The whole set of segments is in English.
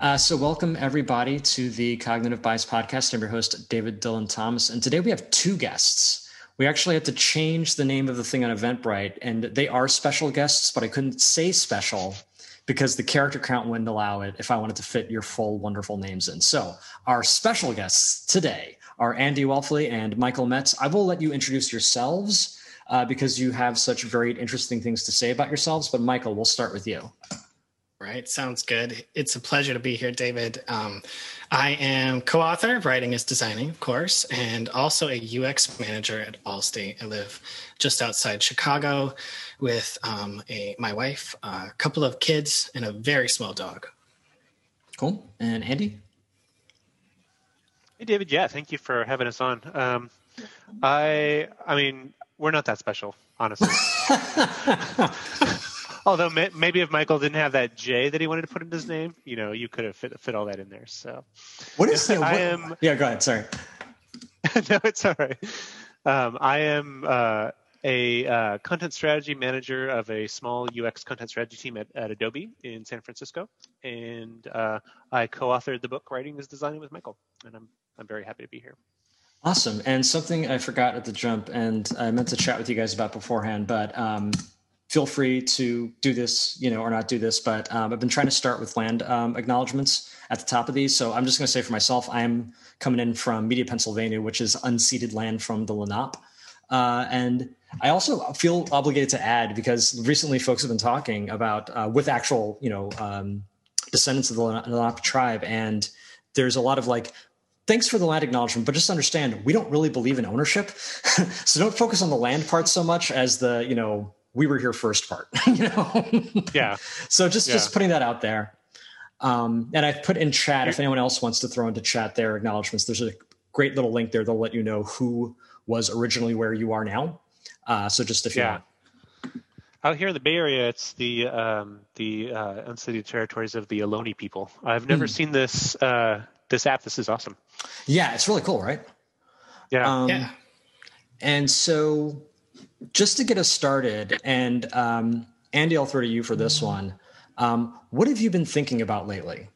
Uh, so, welcome everybody to the Cognitive Bias Podcast. I'm your host, David Dylan Thomas. And today we have two guests. We actually had to change the name of the thing on Eventbrite, and they are special guests, but I couldn't say special because the character count wouldn't allow it if I wanted to fit your full wonderful names in. So, our special guests today are Andy Welfle and Michael Metts. I will let you introduce yourselves uh, because you have such very interesting things to say about yourselves. But Michael, we'll start with you. Right, sounds good. It's a pleasure to be here, David. Um, I am co-author of Writing is Designing, of course, and also a UX manager at Allstate. I live just outside Chicago with um, a my wife, a couple of kids, and a very small dog. Cool. And Andy? Hey, David. Yeah, thank you for having us on. Um, I, I mean, we're not that special, honestly. Although maybe if Michael didn't have that J that he wanted to put in his name, you know, you could have fit, fit all that in there. So, what is the, I am? Yeah, go ahead. Sorry. no, it's all right. Um, I am uh, a uh, content strategy manager of a small UX content strategy team at, at Adobe in San Francisco, and uh, I co-authored the book "Writing is Designing" with Michael, and I'm I'm very happy to be here. Awesome. And something I forgot at the jump, and I meant to chat with you guys about beforehand, but um, feel free to do this, you know, or not do this. But um, I've been trying to start with land um, acknowledgments at the top of these. So I'm just going to say for myself, I'm coming in from Media, Pennsylvania, which is unceded land from the Lenape. Uh, and I also feel obligated to add because recently folks have been talking about uh, with actual, you know, um, descendants of the Lenape tribe, and there's a lot of like, thanks for the land acknowledgement, but just understand we don't really believe in ownership. so don't focus on the land part so much as the, you know, we were here first part, you know? yeah. So just, yeah. just putting that out there. Um, and I've put in chat, if anyone else wants to throw into chat their acknowledgments, there's a great little link there. They'll let you know who was originally where you are now. Uh, so just if you yeah. want. Out here in the Bay Area, it's the um, the uh, unceded territories of the Ohlone people. I've never mm. seen this uh, this app. This is awesome. Yeah, it's really cool, right? Yeah. Um, yeah. And so, just to get us started, and um, Andy, I'll throw to you for this one. Um, what have you been thinking about lately?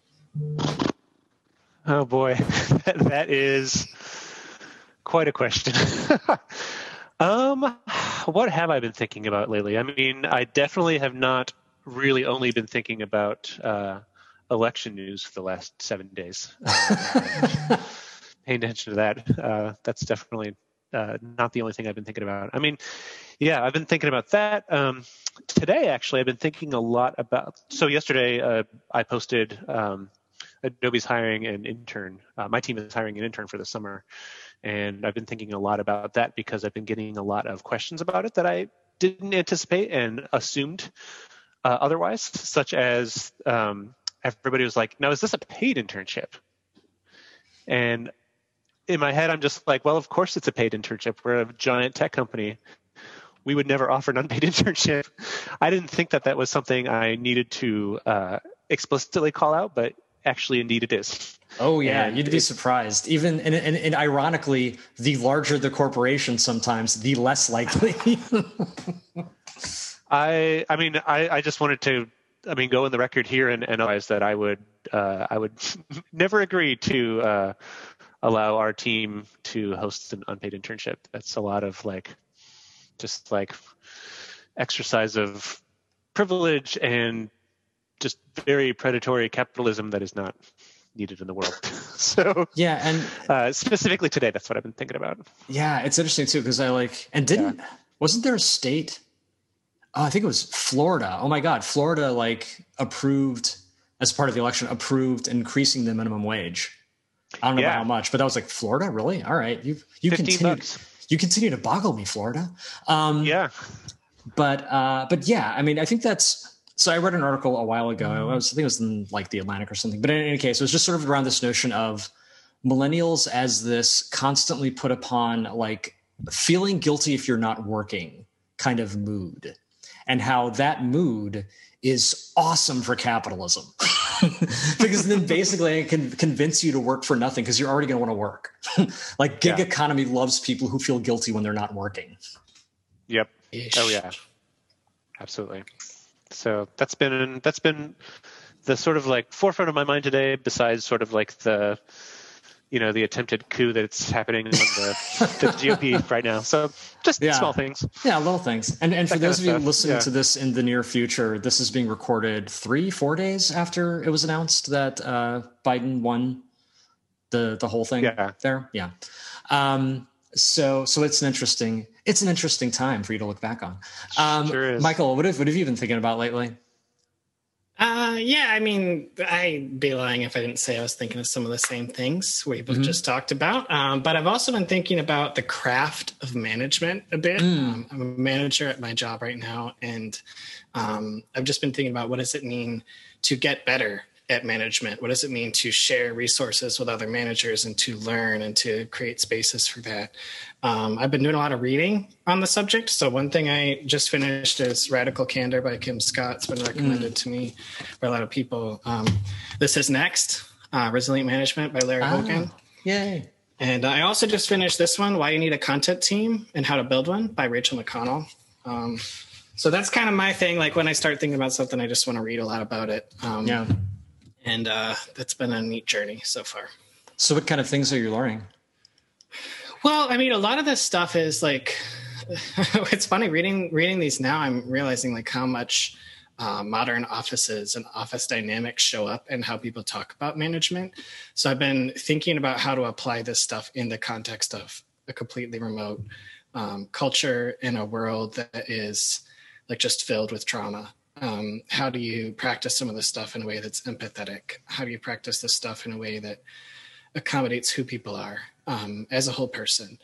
Oh boy, that is quite a question. um, what have I been thinking about lately? I mean, I definitely have not really only been thinking about uh, election news for the last seven days. Uh, paying attention to that. Uh, that's definitely uh, not the only thing I've been thinking about. I mean, yeah, I've been thinking about that. Um, today, actually, I've been thinking a lot about. So yesterday, uh, I posted um, Adobe's hiring an intern. Uh, my team is hiring an intern for the summer, and I've been thinking a lot about that because I've been getting a lot of questions about it that I didn't anticipate and assumed uh, otherwise, such as um, everybody was like, "Now, is this a paid internship?" And in my head, I'm just like, "Well, of course it's a paid internship. We're a giant tech company. We would never offer an unpaid internship." I didn't think that that was something I needed to uh, explicitly call out, but actually, indeed, it is. Oh yeah, and you'd be surprised. Even and, and, and, ironically, the larger the corporation, sometimes the less likely. I I mean I I just wanted to I mean, go in the record here and, and realize that I would uh, I would never agree to uh, allow our team to host an unpaid internship. That's a lot of like just like exercise of privilege and just very predatory capitalism that is not needed in the world. so yeah, and uh, specifically today, that's what I've been thinking about. Yeah, it's interesting too because I like and didn't yeah. wasn't there a state oh, I think it was Florida. Oh my God, Florida like approved as part of the election approved increasing the minimum wage. I don't know yeah. how much, but that was like Florida, really? All right, you you continue you continue to boggle me, Florida. Um, yeah, but uh, but yeah, I mean, I think that's. So I read an article a while ago. I, was, I think it was in like the Atlantic or something. But in any case, it was just sort of around this notion of millennials as this constantly put upon like feeling guilty if you're not working kind of mood and how that mood is awesome for capitalism. because then basically it can convince you to work for nothing because you're already going to want to work. like gig yeah. economy loves people who feel guilty when they're not working. Yep. Ish. Oh yeah. Absolutely. So that's been that's been the sort of like forefront of my mind today, besides sort of like the you know the attempted coup that's happening on the, the GOP right now. So just yeah. small things. Yeah, little things. And and for those of, of you listening yeah. to this in the near future, this is being recorded three, four days after it was announced that uh, Biden won the the whole thing. Yeah. There. Yeah. Um, so so it's an interesting it's an interesting time for you to look back on. Um, sure Michael, what have what have you been thinking about lately? Uh, yeah, I mean, I'd be lying if I didn't say I was thinking of some of the same things we've mm-hmm. just talked about. Um, but I've also been thinking about the craft of management a bit. Mm. Um, I'm a manager at my job right now, and um, I've just been thinking about what does it mean to get better at management? What does it mean to share resources with other managers and to learn and to create spaces for that? Um, I've been doing a lot of reading on the subject. So one thing I just finished is Radical Candor by Kim Scott. It's been recommended mm. to me by a lot of people. Um, this is next, uh, Resilient Management by Lara ah, Hogan. Yay. And I also just finished this one, Why You Need a Content Team and How to Build One by Rachel McConnell. Um, so that's kind of my thing. Like when I start thinking about something, I just want to read a lot about it. Um, yeah and uh, that's been a neat journey so far. So, what kind of things are you learning? Well, I mean, a lot of this stuff is like it's funny reading reading these now. I'm realizing like how much uh, modern offices and office dynamics show up and how people talk about management. So I've been thinking about how to apply this stuff in the context of a completely remote um, culture in a world that is like just filled with trauma um, how do you practice some of this stuff in a way that's empathetic? How do you practice this stuff in a way that accommodates who people are um, as a whole person?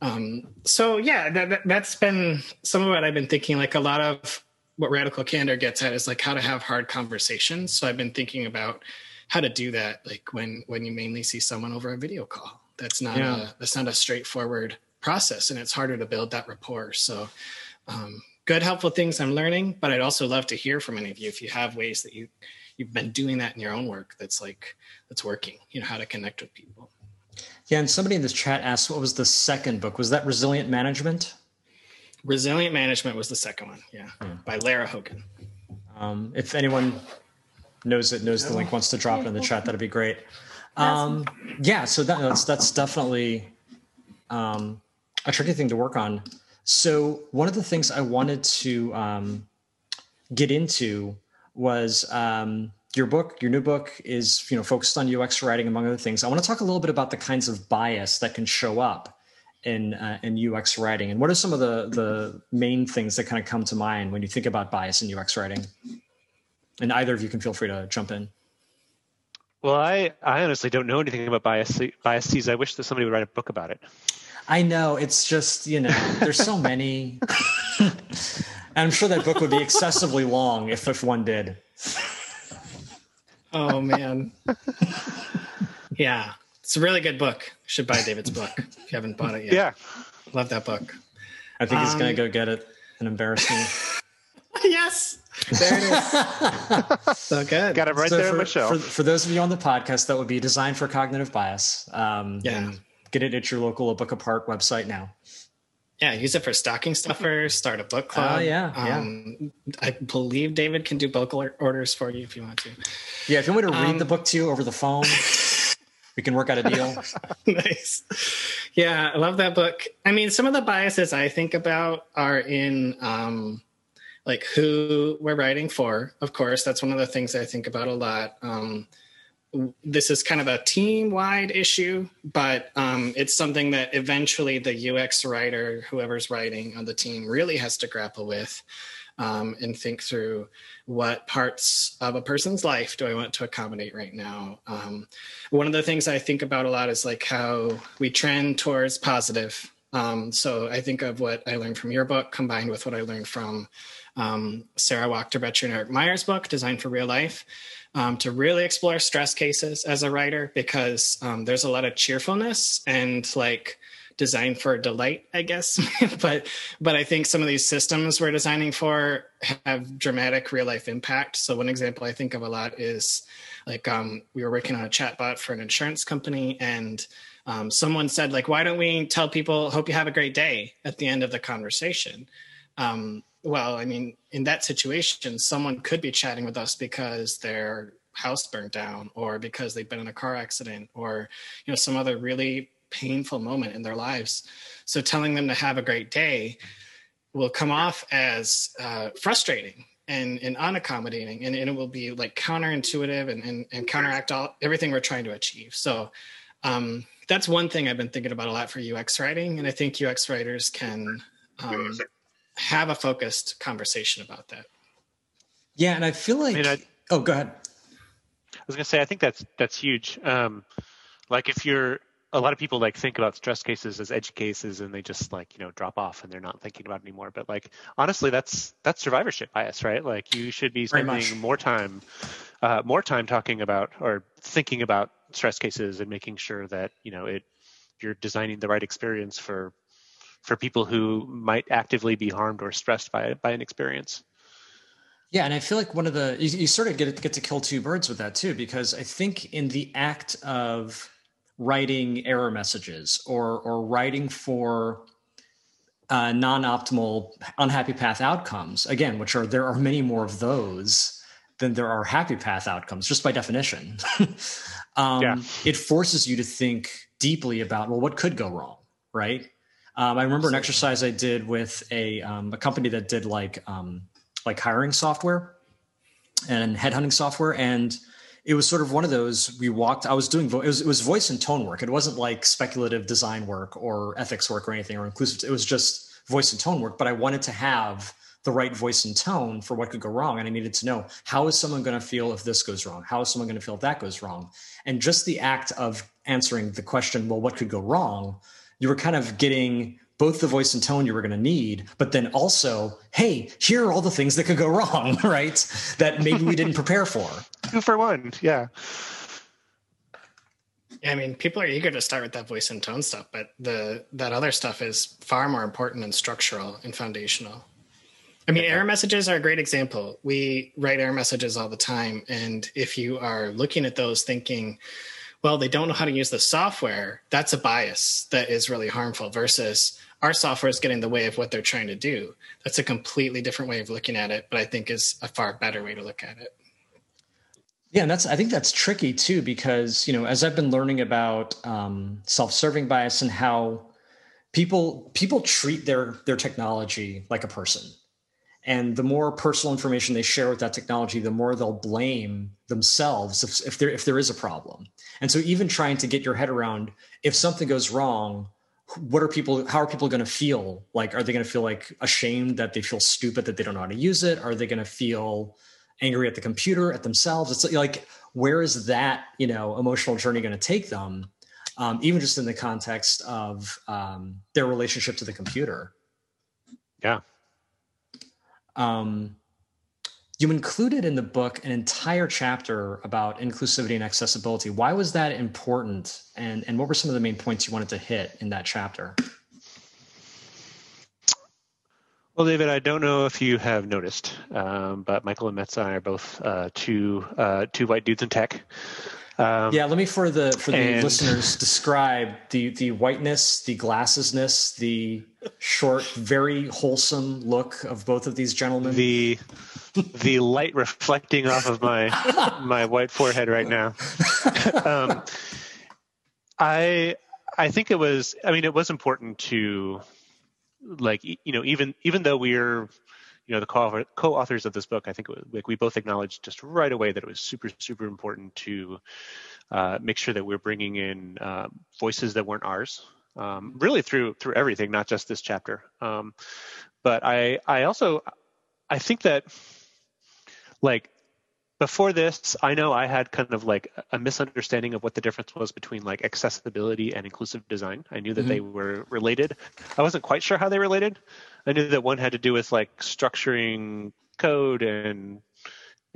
Um, so yeah that, that's been some of what i've been thinking like a lot of what radical candor gets at is like how to have hard conversations. So i've been thinking about how to do that like when when you mainly see someone over a video call. That's not yeah. a that's not a straightforward process and it's harder to build that rapport. So um, good helpful things i'm learning but i'd also love to hear from any of you if you have ways that you you've been doing that in your own work that's like that's working you know how to connect with people. Yeah and somebody in this chat asked what was the second book? Was that resilient management? Resilient management was the second one yeah, yeah. by lara hogan. Um, if anyone knows it knows the link wants to drop it in the chat that'd be great. Um, yeah so that, that's that's definitely um, a tricky thing to work on so one of the things I wanted to um, get into was um, your book. Your new book is you know focused on UX writing among other things. I want to talk a little bit about the kinds of bias that can show up in uh, in UX writing, and what are some of the the main things that kind of come to mind when you think about bias in UX writing? And either of you can feel free to jump in. Well, I, I honestly don't know anything about bias, biases. I wish that somebody would write a book about it. I know it's just you know there's so many. and I'm sure that book would be excessively long if if one did. Oh man. yeah. It's a really good book. You should buy David's book if you haven't bought it yet. Yeah. Love that book. I think um, he's gonna go get it and embarrass me. yes. There it is. so good. Got it right so there for, on my shelf. For, for, those of you on the podcast, that would be designed for cognitive bias. Um, yeah get it at your local A Book Apart website now. Yeah, use it for stocking stuffers, start a book club. Oh, uh, yeah, um, yeah. I believe David can do bulk orders for you if you want to. Yeah, if you want me to read um, the book to you over the phone, we can work out a deal. nice. Yeah, I love that book. I mean, some of the biases I think about are in um, like who we're writing for. Of course, that's one of the things I think about a lot. Um, this is kind of a team wide issue, but um, it's something that eventually the UX writer, whoever's writing on the team, really has to grapple with um, and think through what parts of a person's life do I want to accommodate right now. Um, one of the things I think about a lot is like how we trend towards positive. Um, so I think of what I learned from your book combined with what I learned from um, Sara Wachter Boettcher and Eric Meyer's book, Design for Real Life um, to really explore stress cases as a writer because um, there's a lot of cheerfulness and like designed for delight, I guess. but but I think some of these systems we're designing for have dramatic real life impact. So one example I think of a lot is like um, we were working on a chatbot for an insurance company and um, someone said like why don't we tell people hope you have a great day at the end of the conversation um, well, I mean, in that situation, someone could be chatting with us because they're house burned down or because they've been in a car accident or you know some other really painful moment in their lives. So telling them to have a great day will come off as uh, frustrating and, and unaccommodating and, and, it will be like counterintuitive and, and, and counteract all everything we're trying to achieve. So um, that's one thing i've been thinking about a lot for ux writing and i think ux writers can um, have a focused conversation about that. Yeah and i feel like I mean, I, oh go ahead. I was going to say i think that's that's huge. Um, like if you're a lot of people like think about stress cases as edge cases and they just like you know drop off and they're not thinking about it anymore. But like honestly that's that's survivorship bias right? Like you should be spending more time uh, more time talking about or thinking about stress cases and making sure that you know it you're designing the right experience for for people who might actively be harmed or stressed by by an experience. Yeah, and I feel like one of the you, you sort of get get to kill two birds with that too, because I think in the act of writing error messages or or writing for uh, non-optimal unhappy path outcomes again which are there are many more of those than there are happy path outcomes just by definition. Um, yeah. it forces you to think deeply about well what could go wrong right um, i remember an exercise i did with a, um, a company that did like um, like hiring software and headhunting software and it was sort of one of those we walked i was doing vo- it, was, it was voice and tone work. It wasn't like speculative design work or ethics work or anything or inclusive it was just voice and tone work but i wanted to have the right voice and tone for what could go wrong and i needed to know how is someone going to feel if this goes wrong? How is someone going to feel if that goes wrong? And just the act of answering the question well what could go wrong you were kind of getting both the voice and tone you were going to need, but then also, hey, here are all the things that could go wrong, right? That maybe we didn't prepare for. Two for one, yeah. Yeah, I mean, people are eager to start with that voice and tone stuff, but the that other stuff is far more important and structural and foundational. I mean, error messages are a great example. We write error messages all the time, and if you are looking at those thinking, well, they don't know how to use the software, that's a bias that is really harmful versus our software is getting in the way of what they're trying to do. That's a completely different way of looking at it, but I think is a far better way to look at it. Yeah, and that's I think that's tricky too because you know as I've been learning about um, self-serving bias and how people people treat their their technology like a person, and the more personal information they share with that technology, the more they'll blame themselves if, if there if there is a problem. And so even trying to get your head around if something goes wrong, what are people how are people going to feel? Like are they going to feel like ashamed that they feel stupid that they don't know how to use it? Are they going to feel angry at the computer at themselves? It's like where is that you know emotional journey going to take them um, even just in the context of um, their relationship to the computer? Yeah um, you included in the book an entire chapter about inclusivity and accessibility. Why was that important? And, and what were some of the main points you wanted to hit in that chapter? Well, David, I don't know if you have noticed, um, but Michael and Metts and I are both uh, two uh, two white dudes in tech. Um, yeah, let me for the for the and... listeners describe the the whiteness, the glassesness, the short, very wholesome look of both of these gentlemen. The the light reflecting off of my my white forehead right now. um, I I think it was. I mean, it was important to like you know even even though we're you know the co- co-authors of this book i think was, like we both acknowledged just right away that it was super super important to uh, make sure that we're bringing in uh, voices that weren't ours um, really through through everything not just this chapter um, but i i also i think that like before this, I know I had kind of like a misunderstanding of what the difference was between like accessibility and inclusive design. I knew that mm-hmm. they were related. I wasn't quite sure how they related. I knew that one had to do with like structuring code and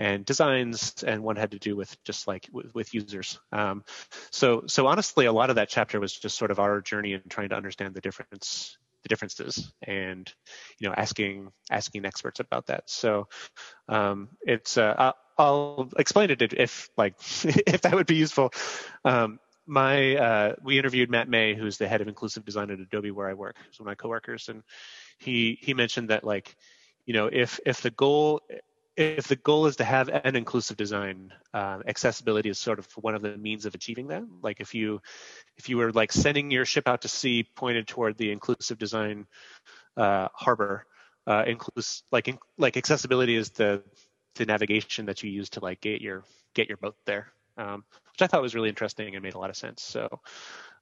and designs, and one had to do with just like with, with users. Um, so so honestly, a lot of that chapter was just sort of our journey in trying to understand the difference the differences and you know asking asking experts about that. So um, it's uh, I'll, I'll, explain it if like if that would be useful. Um, my uh, we interviewed Matt May who's the head of inclusive design at Adobe where I work. He's one of my coworkers and he he mentioned that like you know if if the goal if the goal is to have an inclusive design, uh, accessibility is sort of one of the means of achieving that. Like if you if you were like sending your ship out to sea pointed toward the inclusive design uh, harbor, uh, includes like in, like accessibility is the the navigation that you use to like get your get your boat there, um, which I thought was really interesting and made a lot of sense. So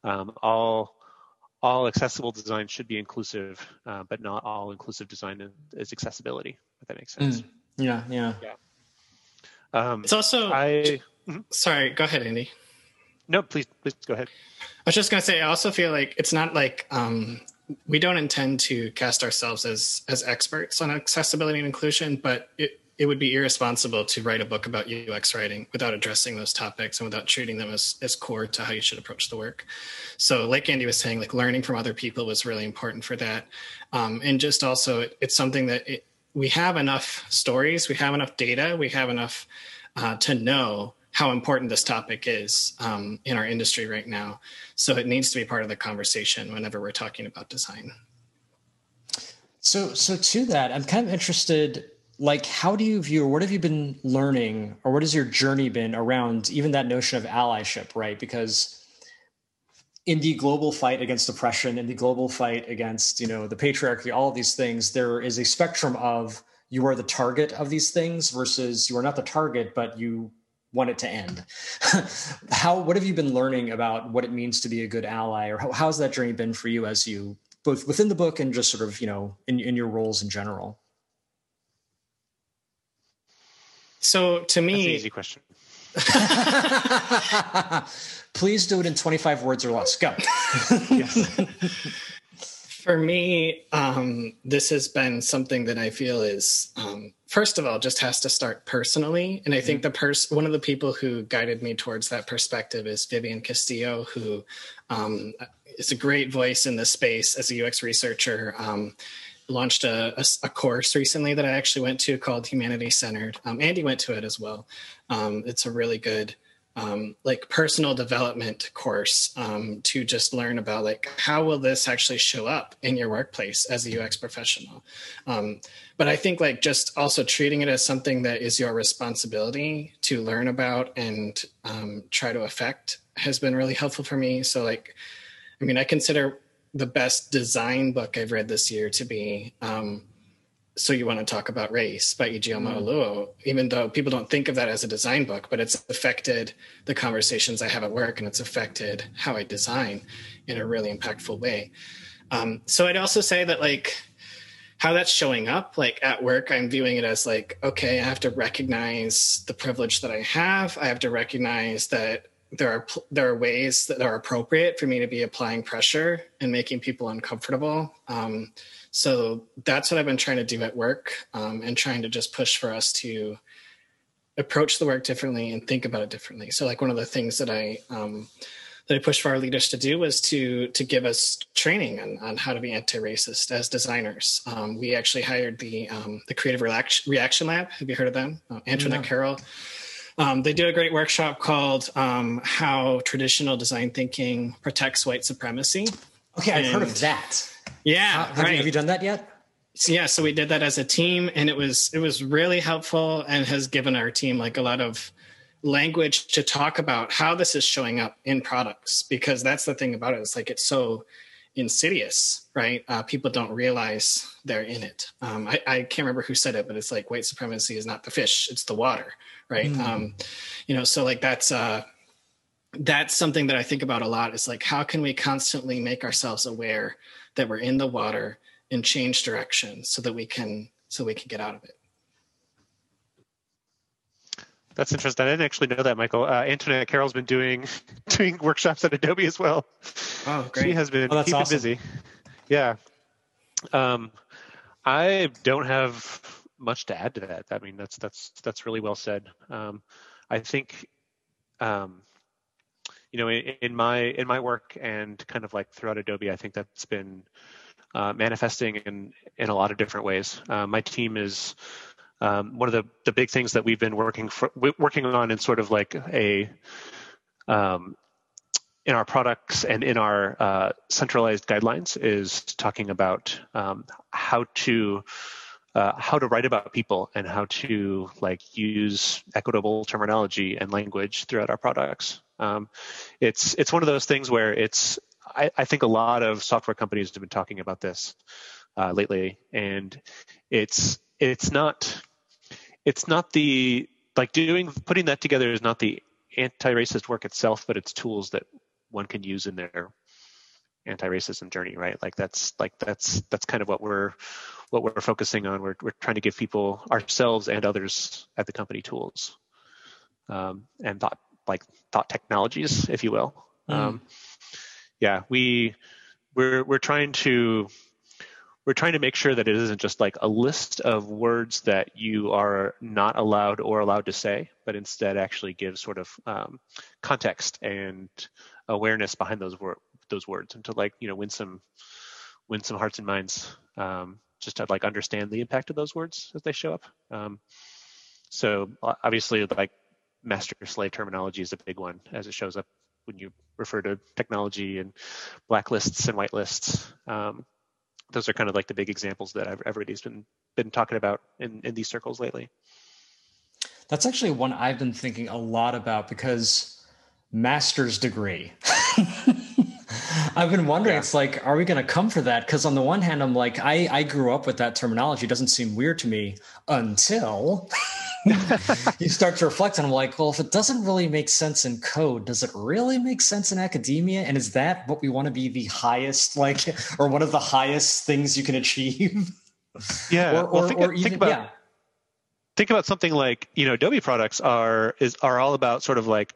um, all all accessible design should be inclusive, uh, but not all inclusive design is accessibility. If that makes sense. Mm. Yeah, yeah, yeah. Um, it's also. I mm-hmm. sorry. Go ahead, Andy. No, please, please go ahead. I was just gonna say. I also feel like it's not like um, we don't intend to cast ourselves as as experts on accessibility and inclusion, but it it would be irresponsible to write a book about UX writing without addressing those topics and without treating them as, as core to how you should approach the work. So, like Andy was saying, like learning from other people was really important for that. Um, and just also, it, it's something that it, we have enough stories, we have enough data, we have enough uh, to know how important this topic is um, in our industry right now. So it needs to be part of the conversation whenever we're talking about design. So, so to that, I'm kind of interested. Like, how do you view, or what have you been learning, or what has your journey been around even that notion of allyship, right? Because in the global fight against oppression, in the global fight against you know the patriarchy, all of these things, there is a spectrum of you are the target of these things versus you are not the target, but you want it to end. how what have you been learning about what it means to be a good ally, or how, how's that journey been for you as you both within the book and just sort of you know in, in your roles in general? So to me, easy question. Please do it in 25 words or less. Go. For me, um, this has been something that I feel is, um, first of all, just has to start personally. And I think mm-hmm. the person, one of the people who guided me towards that perspective is Vivianne Castillo, who um, is a great voice in this space as a UX researcher. Um, launched a, a, a, course recently that I actually went to called Humanity Centered. Um, Andy went to it as well. Um, it's a really good um, like personal development course um, to just learn about like how will this actually show up in your workplace as a UX professional. Um, but I think like just also treating it as something that is your responsibility to learn about and um, try to affect has been really helpful for me. So like, I mean, I consider the best design book I've read this year to be um, so you want to talk about race by Ijeoma mm. Oluo, even though people don't think of that as a design book, but it's affected the conversations I have at work and it's affected how I design in a really impactful way. Um, so I'd also say that like how that's showing up, like at work, I'm viewing it as like, okay, I have to recognize the privilege that I have. I have to recognize that there are there are ways that are appropriate for me to be applying pressure and making people uncomfortable. Um, so that's what I've been trying to do at work um, and trying to just push for us to approach the work differently and think about it differently. So like one of the things that I um, that I pushed for our leaders to do was to to give us training on, on how to be anti-racist as designers. Um, we actually hired the um, the Creative Reaction Lab. Have you heard of them? Uh, Antoinette no. Carroll. Um, they do a great workshop called um, "How Traditional Design Thinking Protects White Supremacy." Okay, I've and, heard of that. Yeah, have, right. you, have you done that yet? So, yeah, so we did that as a team, and it was it was really helpful, and has given our team like a lot of language to talk about how this is showing up in products because that's the thing about it. It's like it's so insidious, right? Uh, people don't realize they're in it. Um, I, I, can't remember who said it, but it's like white supremacy is not the fish; it's the water, right? Mm. Um, you know, so like that's uh, that's something that I think about a lot. Is like how can we constantly make ourselves aware that we're in the water and change direction so that we can so we can get out of it. That's interesting. I didn't actually know that, Michael. Uh, Antoinette Carroll's been doing doing workshops at Adobe as well. Oh, great! She has been oh, keeping awesome. busy. Yeah. Um, I don't have much to add to that. I mean, that's that's that's really well said. Um, I think um, you know, in, in, my in my work and kind of like throughout Adobe, I think that's been uh, manifesting in in a lot of different ways. Uh, my team is um, one of the the big things that we've been working for, working on in sort of like a um, in our products and in our uh, centralized guidelines is talking about um, how to uh, how to write about people and how to like use equitable terminology and language throughout our products. Um, it's it's one of those things where it's I, I, think a lot of software companies have been talking about this uh, lately, and it's it's not it's not the like doing putting that together is not the anti-racist work itself, but it's tools that one can use in their anti-racism journey, right? Like that's like that's that's kind of what we're what we're focusing on. We're we're trying to give people ourselves and others at the company tools um, and thought like thought technologies, if you will. Mm. Um, yeah, we we're we're trying to we're trying to make sure that it isn't just like a list of words that you are not allowed or allowed to say, but instead actually give sort of um, context and awareness behind those wor- those words, and to like you know win some win some hearts and minds, um, just to like understand the impact of those words as they show up. Um, so obviously, like master slave terminology is a big one as it shows up when you refer to technology and blacklists and whitelists. Um, those are kind of like the big examples that everybody's been been talking about in, in these circles lately. That's actually one I've been thinking a lot about because master's degree. I've been wondering, yeah. it's like, are we going to come for that? Because on the one hand, I'm like, I, I grew up with that terminology. It doesn't seem weird to me until you start to reflect and I'm like, well, if it doesn't really make sense in code, does it really make sense in academia? And is that what we want to be the highest, like, or one of the highest things you can achieve? Yeah. or, well, think, or even, think about, yeah. Think about something like, you know, Adobe products are, is, are all about sort of like,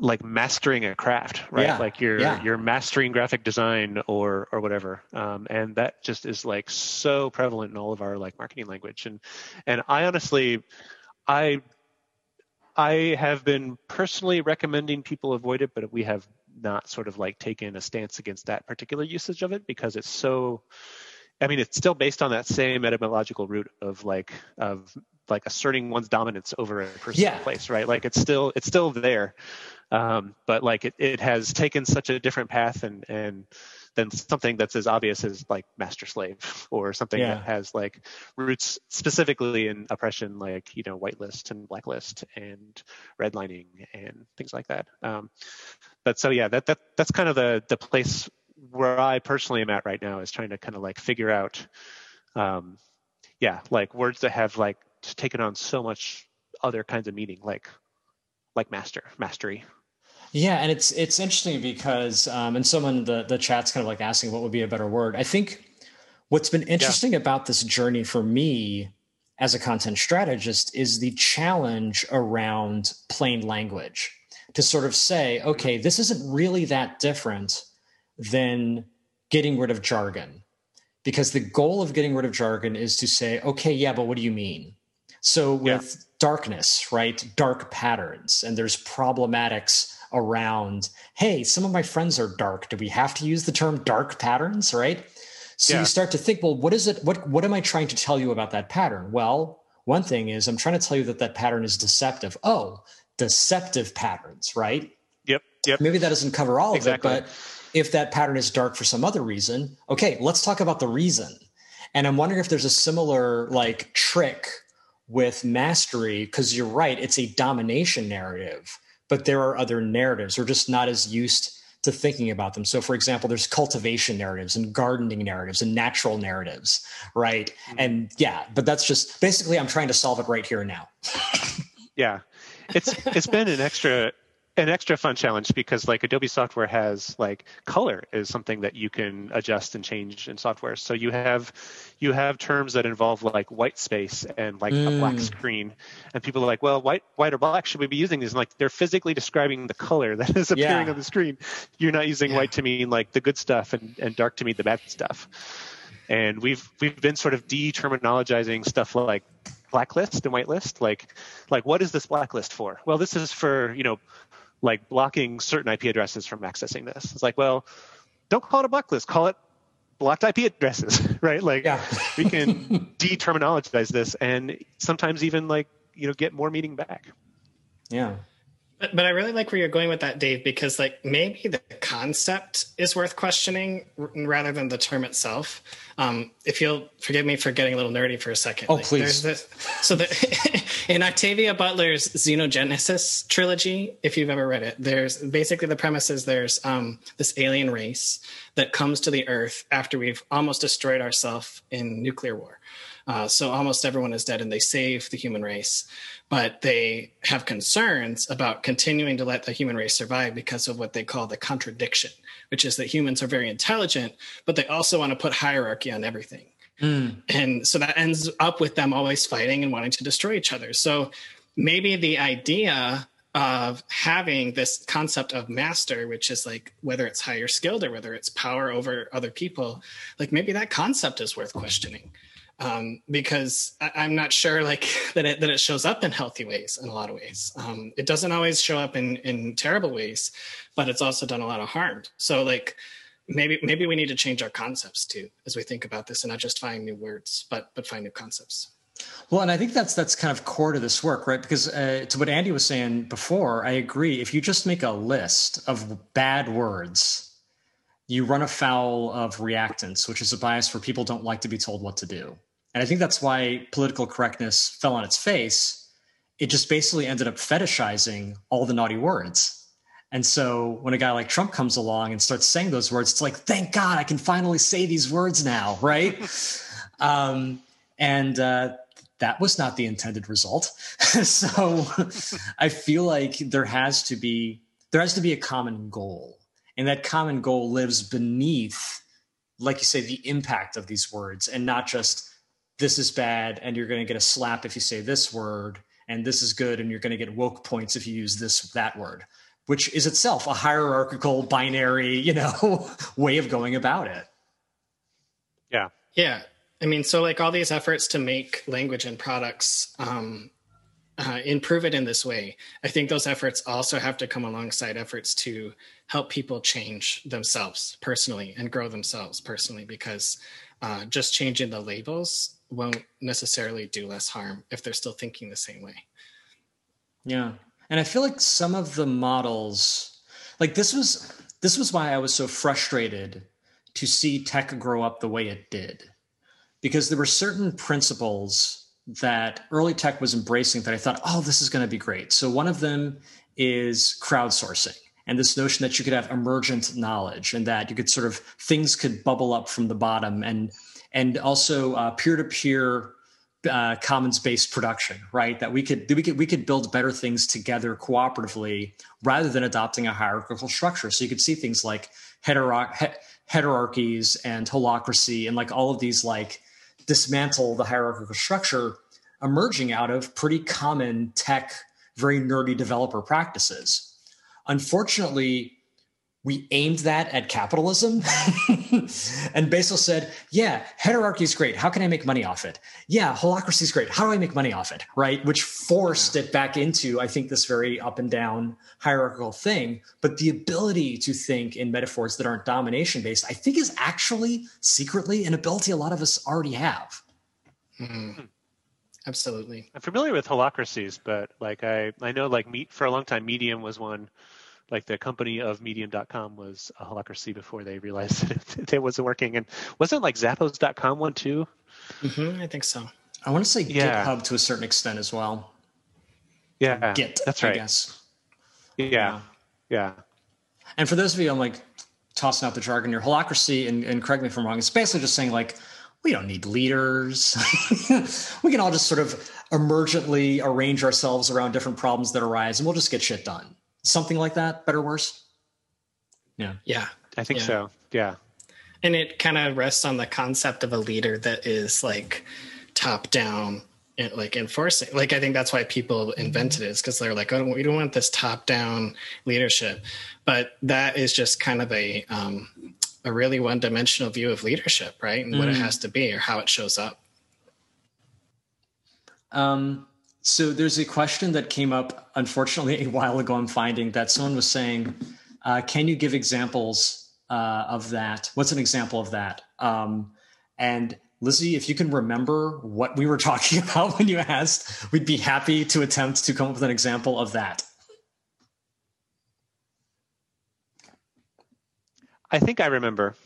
like mastering a craft, right? Yeah, like you're yeah. you're mastering graphic design or or whatever, um, and that just is like so prevalent in all of our like marketing language. And and I honestly, I I have been personally recommending people avoid it, but we have not sort of like taken a stance against that particular usage of it because it's so I mean, it's still based on that same etymological root of like of like asserting one's dominance over a person yeah. place, right? Like it's still it's still there, um, but like it, it has taken such a different path and and than something that's as obvious as like master slave or something yeah. that has like roots specifically in oppression like you know whitelist and blacklist and redlining and things like that um, but so yeah that, that that's kind of the the place where i personally am at right now is trying to kind of like figure out um, yeah like words that have like taken on so much other kinds of meaning like like master mastery yeah, and it's it's interesting because um, and someone the the chat's kind of like asking what would be a better word. I think what's been interesting yeah. about this journey for me as a content strategist is the challenge around plain language to sort of say, okay, this isn't really that different than getting rid of jargon. Because the goal of getting rid of jargon is to say, okay, yeah, but what do you mean? So with yeah. darkness, right? Dark patterns, and there's problematics around, hey, some of my friends are dark. Do we have to use the term dark patterns, right? So yeah. you start to think, well, what is it? What what am I trying to tell you about that pattern? Well, one thing is I'm trying to tell you that that pattern is deceptive. Oh, deceptive patterns, right? Yep. Yep. Maybe that doesn't cover all exactly. of it, but if that pattern is dark for some other reason, okay, let's talk about the reason. And I'm wondering if there's a similar like trick with mastery because you're right, it's a domination narrative but there are other narratives. We're just not as used to thinking about them. So, for example, there's cultivation narratives and gardening narratives and natural narratives, right? Mm-hmm. And yeah, but that's just basically I'm trying to solve it right here and now. yeah, it's it's been an extra an extra fun challenge because like Adobe software has like color is something that you can adjust and change in software. So you have you have terms that involve like white space and like mm. a black mm. screen, and people are like, well, white white or black should we be using these? And like they're physically describing the color that is appearing yeah. on the screen. You're not using yeah. white to mean like the good stuff and, and dark to mean the bad stuff. And we've we've been sort of de-terminologizing stuff like blacklist and whitelist like like what is this blacklist for well this is for you know like blocking certain IP addresses from accessing this. It's like, well, don't call it a blacklist, call it blocked IP addresses, right? Like yeah. we can determinologize this and sometimes even like, you know, get more meaning back. Yeah. But, but I really like where you're going with that, Dave, because like maybe the concept is worth questioning rather than the term itself. Um, if you'll forgive me for getting a little nerdy for a second. Oh, like, please. This, so the, in Octavia Butler's Xenogenesis trilogy, if you've ever read it, there's basically the premise is there's um, this alien race that comes to the Earth after we've almost destroyed ourselves in nuclear war. Uh, so almost everyone is dead, and they save the human race but they have concerns about continuing to let the human race survive because of what they call the contradiction, which is that humans are very intelligent, but they also want to put hierarchy on everything. Mm. And so that ends up with them always fighting and wanting to destroy each other. So maybe the idea of having this concept of master, which is like whether it's higher skilled or whether it's power over other people, like maybe that concept is worth questioning um, because I, am not sure like that it, that it shows up in healthy ways in a lot of ways. Um, it doesn't always show up in in terrible ways, but it's also done a lot of harm. So like maybe maybe we need to change our concepts too as we think about this and not just find new words, but but find new concepts. Well, and I think that's that's kind of core to this work, right? Because uh, to what Andy was saying before, I agree. If you just make a list of bad words, you run afoul of reactance, which is a bias where people don't like to be told what to do. And I think that's why political correctness fell on its face. It just basically ended up fetishizing all the naughty words. And so when a guy like Trump comes along and starts saying those words, it's like, thank God I can finally say these words now, right? um, and uh, that was not the intended result. so I feel like there has to be there has to be a common goal, and that common goal lives beneath, like you say, the impact of these words, and not just this is bad and you're going to get a slap if you say this word and this is good and you're going to get woke points if you use this that word which is itself a hierarchical binary you know way of going about it. Yeah. Yeah. I mean so like all these efforts to make language and products um, uh, improve it in this way i think those efforts also have to come alongside efforts to help people change themselves personally and grow themselves personally because uh, just changing the labels won't necessarily do less harm if they're still thinking the same way. Yeah. And I feel like some of the models like this was this was why I was so frustrated to see tech grow up the way it did. Because there were certain principles that early tech was embracing that I thought, oh, this is going to be great. So one of them is crowdsourcing and this notion that you could have emergent knowledge and that you could sort of things could bubble up from the bottom and and also uh, peer-to-peer uh, commons-based production, right? That we could we could we could build better things together cooperatively rather than adopting a hierarchical structure. So you could see things like heterarchies and holacracy and like all of these like dismantle the hierarchical structure emerging out of pretty common tech, very nerdy developer practices. Unfortunately, we aimed that at capitalism. and Basil said, Yeah, heterarchy is great. How can I make money off it? Yeah, holacracy is great. How do I make money off it? Right? Which forced it back into, I think, this very up and down hierarchical thing. But the ability to think in metaphors that aren't domination based, I think, is actually secretly an ability a lot of us already have. Mm-hmm. Absolutely. I'm familiar with holacracies, but like I, I know like meet for a long time, Medium was one like the company of medium.com was a holacracy before they realized that it wasn't working. And wasn't like zappos.com one too? Mm-hmm, I think so. I want to say yeah. GitHub to a certain extent as well. Yeah. Git, that's right. I guess. Yeah. Yeah. And for those of you, I'm like tossing out the jargon your Holacracy, and, and correct me if I'm wrong, it's basically just saying like, we don't need leaders. we can all just sort of emergently arrange ourselves around different problems that arise and we'll just get shit done something like that better or worse? Yeah. Yeah. I think yeah. so. Yeah. And it kind of rests on the concept of a leader that is like top down and like enforcing. Like i think that's why people invented it is because they're like oh we don't want this top down leadership. But that is just kind of a um, a really one dimensional view of leadership right? And mm. what it mm. has to be or how it shows up. Um so there's a question that came up, unfortunately, a while ago. I'm finding that someone was saying, uh, "Can you give examples uh, of that? What's an example of that?" Um, and Lizzie, if you can remember what we were talking about when you asked, we'd be happy to attempt to come up with an example of that. I think I remember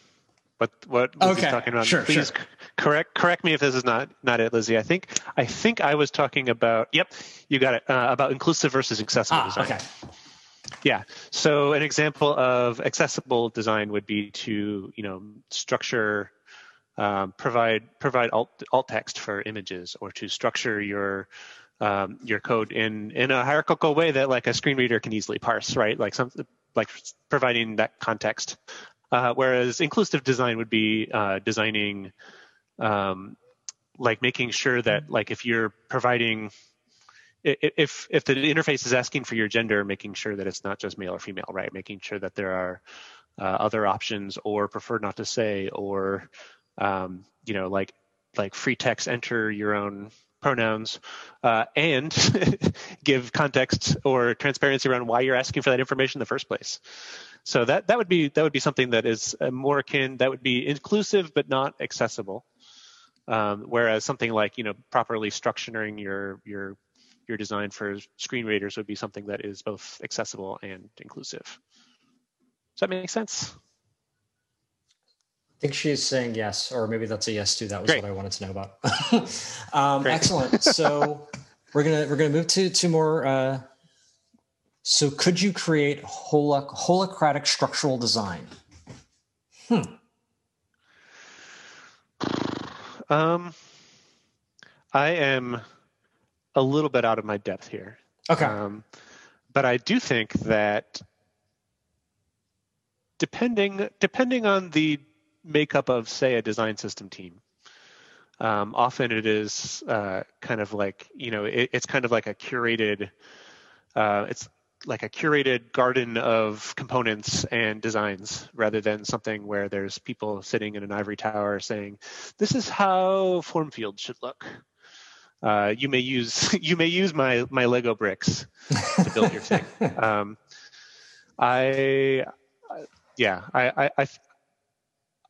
what what was okay. talking about. Sure, Please sure correct correct me if this is not not it, Lizzie. I think I think I was talking about. Yep, you got it. Uh, about inclusive versus accessible Ah, design. okay. Yeah. So an example of accessible design would be to you know structure, um, provide provide alt alt text for images, or to structure your um, your code in in a hierarchical way that like a screen reader can easily parse, right? Like some like providing that context. Uh, whereas inclusive design would be uh, designing, um, like making sure that like if you're providing if if the interface is asking for your gender, making sure that it's not just male or female, right? Making sure that there are uh, other options or prefer not to say or um, you know like like free text enter your own pronouns uh, and give context or transparency around why you're asking for that information in the first place. So that that would be that would be something that is uh, more akin that would be inclusive but not accessible. Um, whereas something like you know properly structuring your your your design for screen readers would be something that is both accessible and inclusive. Does that make sense? I think she's saying yes, or maybe that's a yes too. That was Great. what I wanted to know about. um, excellent. So we're gonna we're gonna move to two more. Uh, so could you create holo- holacratic structural design? Um, I am a little bit out of my depth here. Okay. Um, but I do think that depending depending on the makeup of say a design system team, um, often it is uh, kind of like you know it, it's kind of like a curated. Uh, it's like a curated garden of components and designs rather than something where there's people sitting in an ivory tower saying, "This is how form fields should look." Uh, you may use you may use my my Lego bricks to build your thing. Um, I, I- yeah, I, I, I,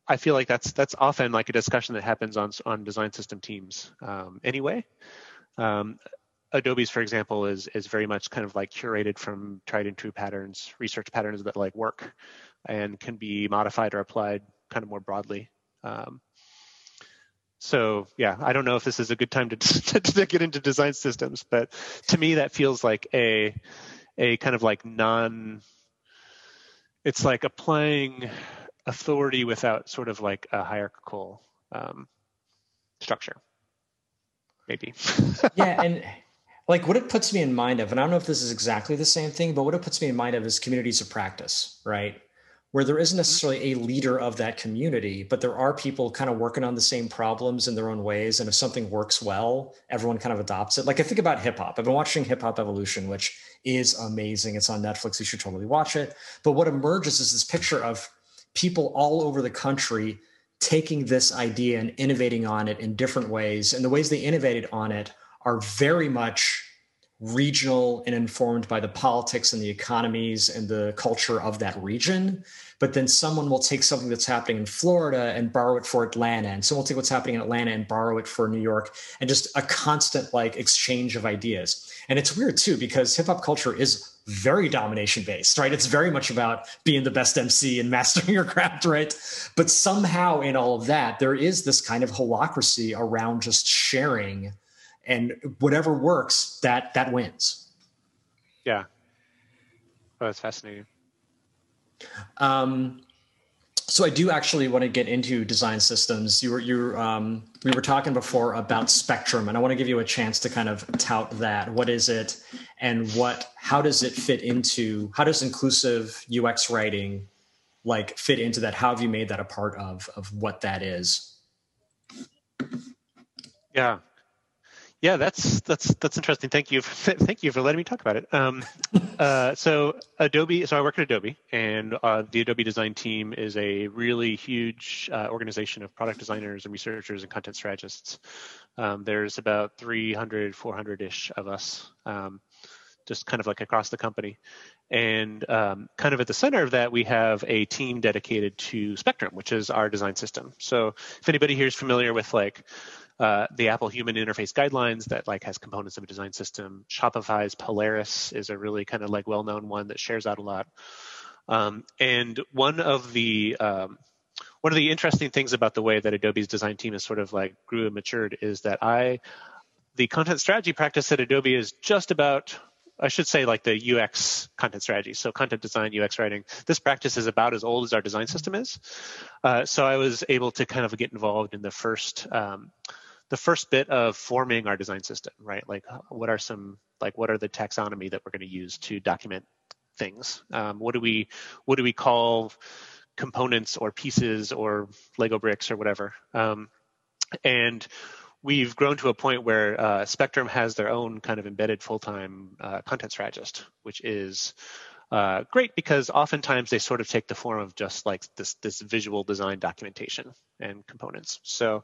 I feel like that's that's often like a discussion that happens on on design system teams. Um, anyway, um, Adobe's, for example, is is very much kind of like curated from tried and true patterns, research patterns that like work, and can be modified or applied kind of more broadly. Um, so yeah, I don't know if this is a good time to, to get into design systems, but to me that feels like a a kind of like non. It's like applying authority without sort of like a hierarchical um, structure, maybe. yeah, and like what it puts me in mind of, and I don't know if this is exactly the same thing, but what it puts me in mind of is communities of practice, right? Where there isn't mm-hmm. necessarily a leader of that community, but there are people kind of working on the same problems in their own ways. And if something works well, everyone kind of adopts it. Like I think about hip hop. I've been watching Hip Hop Evolution, which is amazing. It's on Netflix. You should totally watch it. But what emerges is this picture of people all over the country taking this idea and innovating on it in different ways. And the ways they innovated on it are very much regional and informed by the politics and the economies and the culture of that region. But then someone will take something that's happening in Florida and borrow it for Atlanta, and someone will take what's happening in Atlanta and borrow it for New York, and just a constant like exchange of ideas. And it's weird too because hip hop culture is very domination based, right? It's very much about being the best MC and mastering your craft, right? But somehow in all of that, there is this kind of holacracy around just sharing and whatever works, that that wins. yeah. Oh, that's fascinating. Um, so I do actually want to get into design systems. You were you um, we were talking before about Spectrum, and I want to give you a chance to kind of tout that. What is it, and what? How does it fit into? How does inclusive UX writing like fit into that? How have you made that a part of of what that is? Yeah. Yeah, that's that's that's interesting. Thank you, thank you for letting me talk about it. Um, uh, so Adobe, so I work at Adobe, and uh, the Adobe design team is a really huge uh, organization of product designers and researchers and content strategists. Um, there's about 300, 400 ish of us, um, just kind of like across the company, and um, kind of at the center of that, we have a team dedicated to Spectrum, which is our design system. So if anybody here is familiar with like uh, the Apple Human Interface Guidelines that like has components of a design system. Shopify's Polaris is a really kind of like well-known one that shares out a lot. Um, and one of the um, one of the interesting things about the way that Adobe's design team has sort of like grew and matured is that I the content strategy practice at Adobe is just about I should say like the UX content strategy. So content design, UX writing. This practice is about as old as our design system is. Uh, so I was able to kind of get involved in the first um, the first bit of forming our design system, right? Like what are some like what are the taxonomy that we're going to use to document things? Um, what do we what do we call components or pieces or Lego bricks or whatever? Um, and we've grown to a point where uh, Spectrum has their own kind of embedded full-time uh, content strategist, which is uh, great because oftentimes they sort of take the form of just like this this visual design documentation and components. So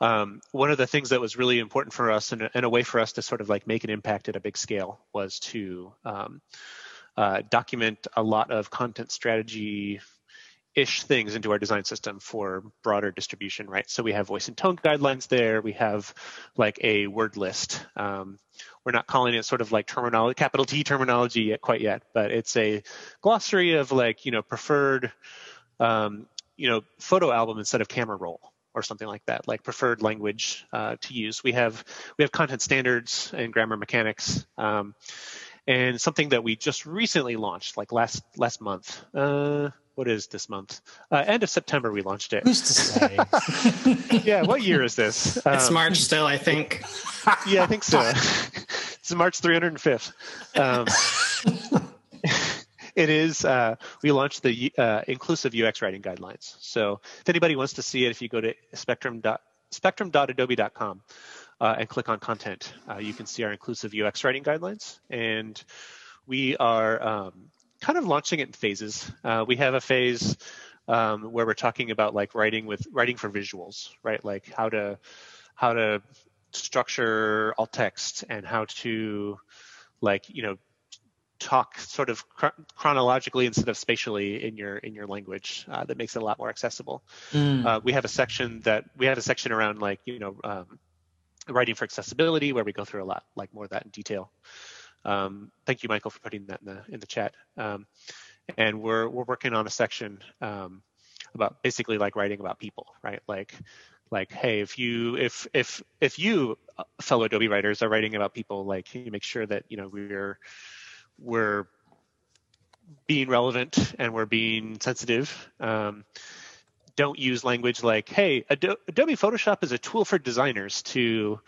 um, one of the things that was really important for us and, and, a way for us to sort of like make an impact at a big scale was to um, uh, document a lot of content strategy ish things into our design system for broader distribution, right? So we have voice and tone guidelines there. We have like a word list. Um, we're not calling it sort of like terminology, capital T terminology yet, quite yet, but it's a glossary of like, you know, preferred, um, you know, photo album instead of camera roll or something like that, like preferred language uh, to use. We have we have content standards and grammar mechanics. Um, and something that we just recently launched, like last last month. Uh, what is this month? Uh, end of September, we launched it. Who's to say? yeah, what year is this? It's um, March still, I think. yeah, I think so. it's March 305th. Um, it is. Uh, we launched the uh, inclusive UX writing guidelines. So if anybody wants to see it, if you go to spectrum spectrum.adobe.com uh, and click on content, uh, you can see our inclusive UX writing guidelines. And we are um, kind of launching it in phases. Uh, we have a phase um, where we're talking about like writing with writing for visuals, right? Like how to how to structure alt text and how to like you know talk sort of cr- chronologically instead of spatially in your in your language uh, that makes it a lot more accessible. Mm. Uh, we have a section that we have a section around like you know um, writing for accessibility where we go through a lot like more of that in detail. Um, thank you, Michael, for putting that in the in the chat. Um, and we're we're working on a section um, about basically like writing about people, right? Like like hey, if you if if if you uh, fellow Adobe writers are writing about people, like you make sure that you know we're we're being relevant and we're being sensitive. Um, don't use language like, "Hey, Adobe Photoshop is a tool for designers to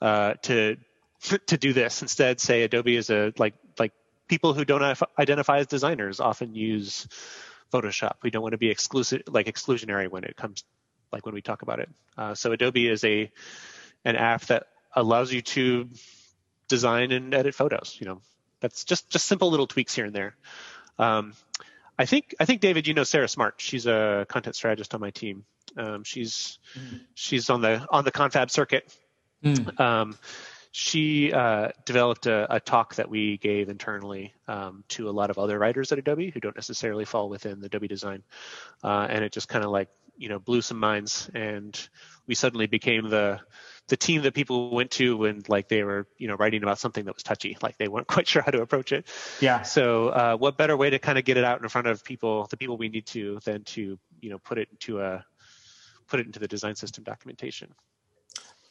uh, to to do this. Instead, say Adobe is a like like people who don't identify as designers often use Photoshop. We don't want to be exclusive like exclusionary when it comes like when we talk about it. Uh, so Adobe is a an app that allows you to design and edit photos. You know, that's just just simple little tweaks here and there. Um, I think I think David, you know Sarah Smart. She's a content strategist on my team. Um, she's mm. she's on the on the confab circuit. Mm. Um, she uh, developed a, a, talk that we gave internally um, to a lot of other writers at Adobe who don't necessarily fall within the Adobe design, uh, and it just kind of like you know blew some minds, and we suddenly became the the team that people went to when like they were you know writing about something that was touchy, like they weren't quite sure how to approach it. Yeah. So uh, what better way to kind of get it out in front of people, the people we need to, than to you know put it into a put it into the design system documentation.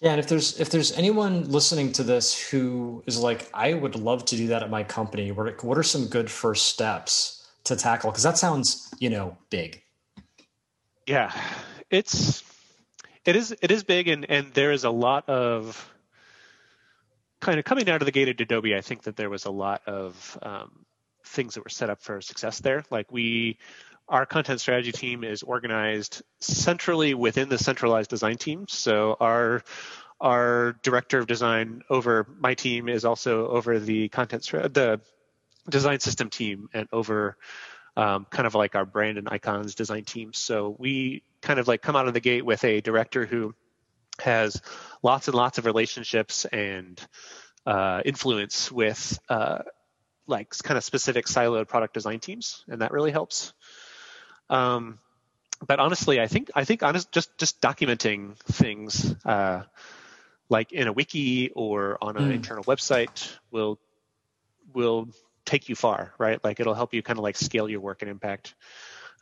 Yeah, and if there's if there's anyone listening to this who is like, I would love to do that at my company, what what are some good first steps to tackle? Because that sounds, you know, big. Yeah, it's it is it is big, and and there is a lot of kind of coming out of the gate at Adobe. I think that there was a lot of um, things that were set up for success there. Like we our content strategy team is organized centrally within the centralized design team. So our our director of design over my team is also over the content the design system team and over um, kind of like our brand and icons design team. So we kind of like come out of the gate with a director who has lots and lots of relationships and uh, influence with uh, like kind of specific siloed product design teams, and that really helps. Um, but honestly, I think I think honest just just documenting things uh, like in a wiki or on an mm. internal website will will take you far, right? Like it'll help you kind of like scale your work and impact.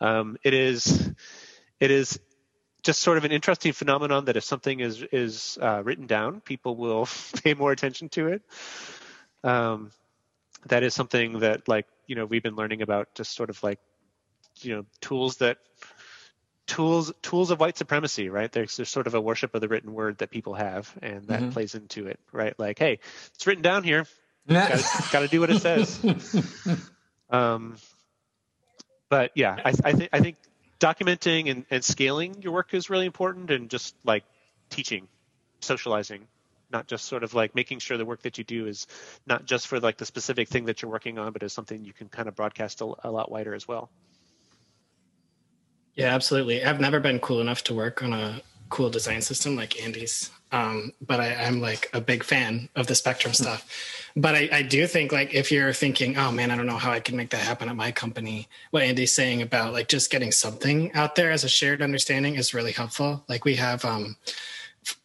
Um, it is, it is just sort of an interesting phenomenon that if something is is uh, written down, people will pay more attention to it. Um, that is something that like you know we've been learning about just sort of like you know tools that tools tools of white supremacy right? There's, there's sort of a worship of the written word that people have and that mm-hmm. plays into it right? Like hey it's written down here. Got to do what it says. Um but yeah i, I think i think documenting and, and scaling your work is really important and just like teaching socializing not just sort of like making sure the work that you do is not just for like the specific thing that you're working on but is something you can kind of broadcast a, a lot wider as well yeah, absolutely. I've never been cool enough to work on a cool design system like Andy's. Um, but I, am like a big fan of the Spectrum hmm. stuff. But I, I, do think like if you're thinking, oh man, I don't know how I can make that happen at my company, what Andy's saying about like just getting something out there as a shared understanding is really helpful. Like we have um,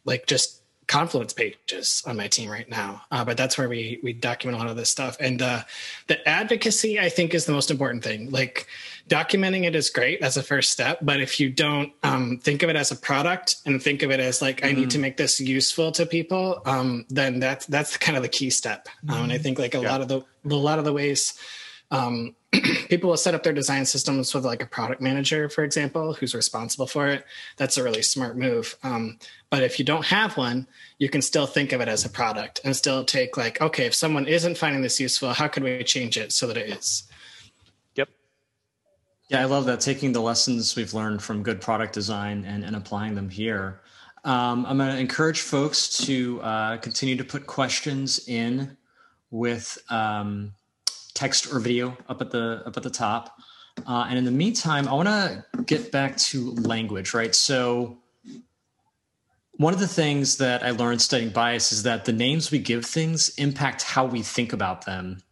like just confluence pages on my team right now uh, but that's where we we document a lot of this stuff and uh, the advocacy i think is the most important thing like documenting it is great as a first step but if you don't um, think of it as a product and think of it as like mm-hmm. i need to mm-hmm. make this useful to people um, then that's that's kind of the key step mm-hmm. um, and i think like a yeah. lot of the a lot of the ways um, people will set up their design systems with like a product manager, for example, who's responsible for it. That's a really smart move. Um, but if you don't have one, you can still think of it as a product and still take like, okay, if someone isn't finding this useful, how can we change it so that it is? Yeah, I love that. Taking the lessons we've learned from good product design and, and applying them here. Um, I'm going to encourage folks to uh, continue to put questions in with. Um, text or video up at the up at the top. Uh, and in the meantime, I want to get back to language, right? So one of the things that I learned studying bias is that the names we give things impact how we think about them.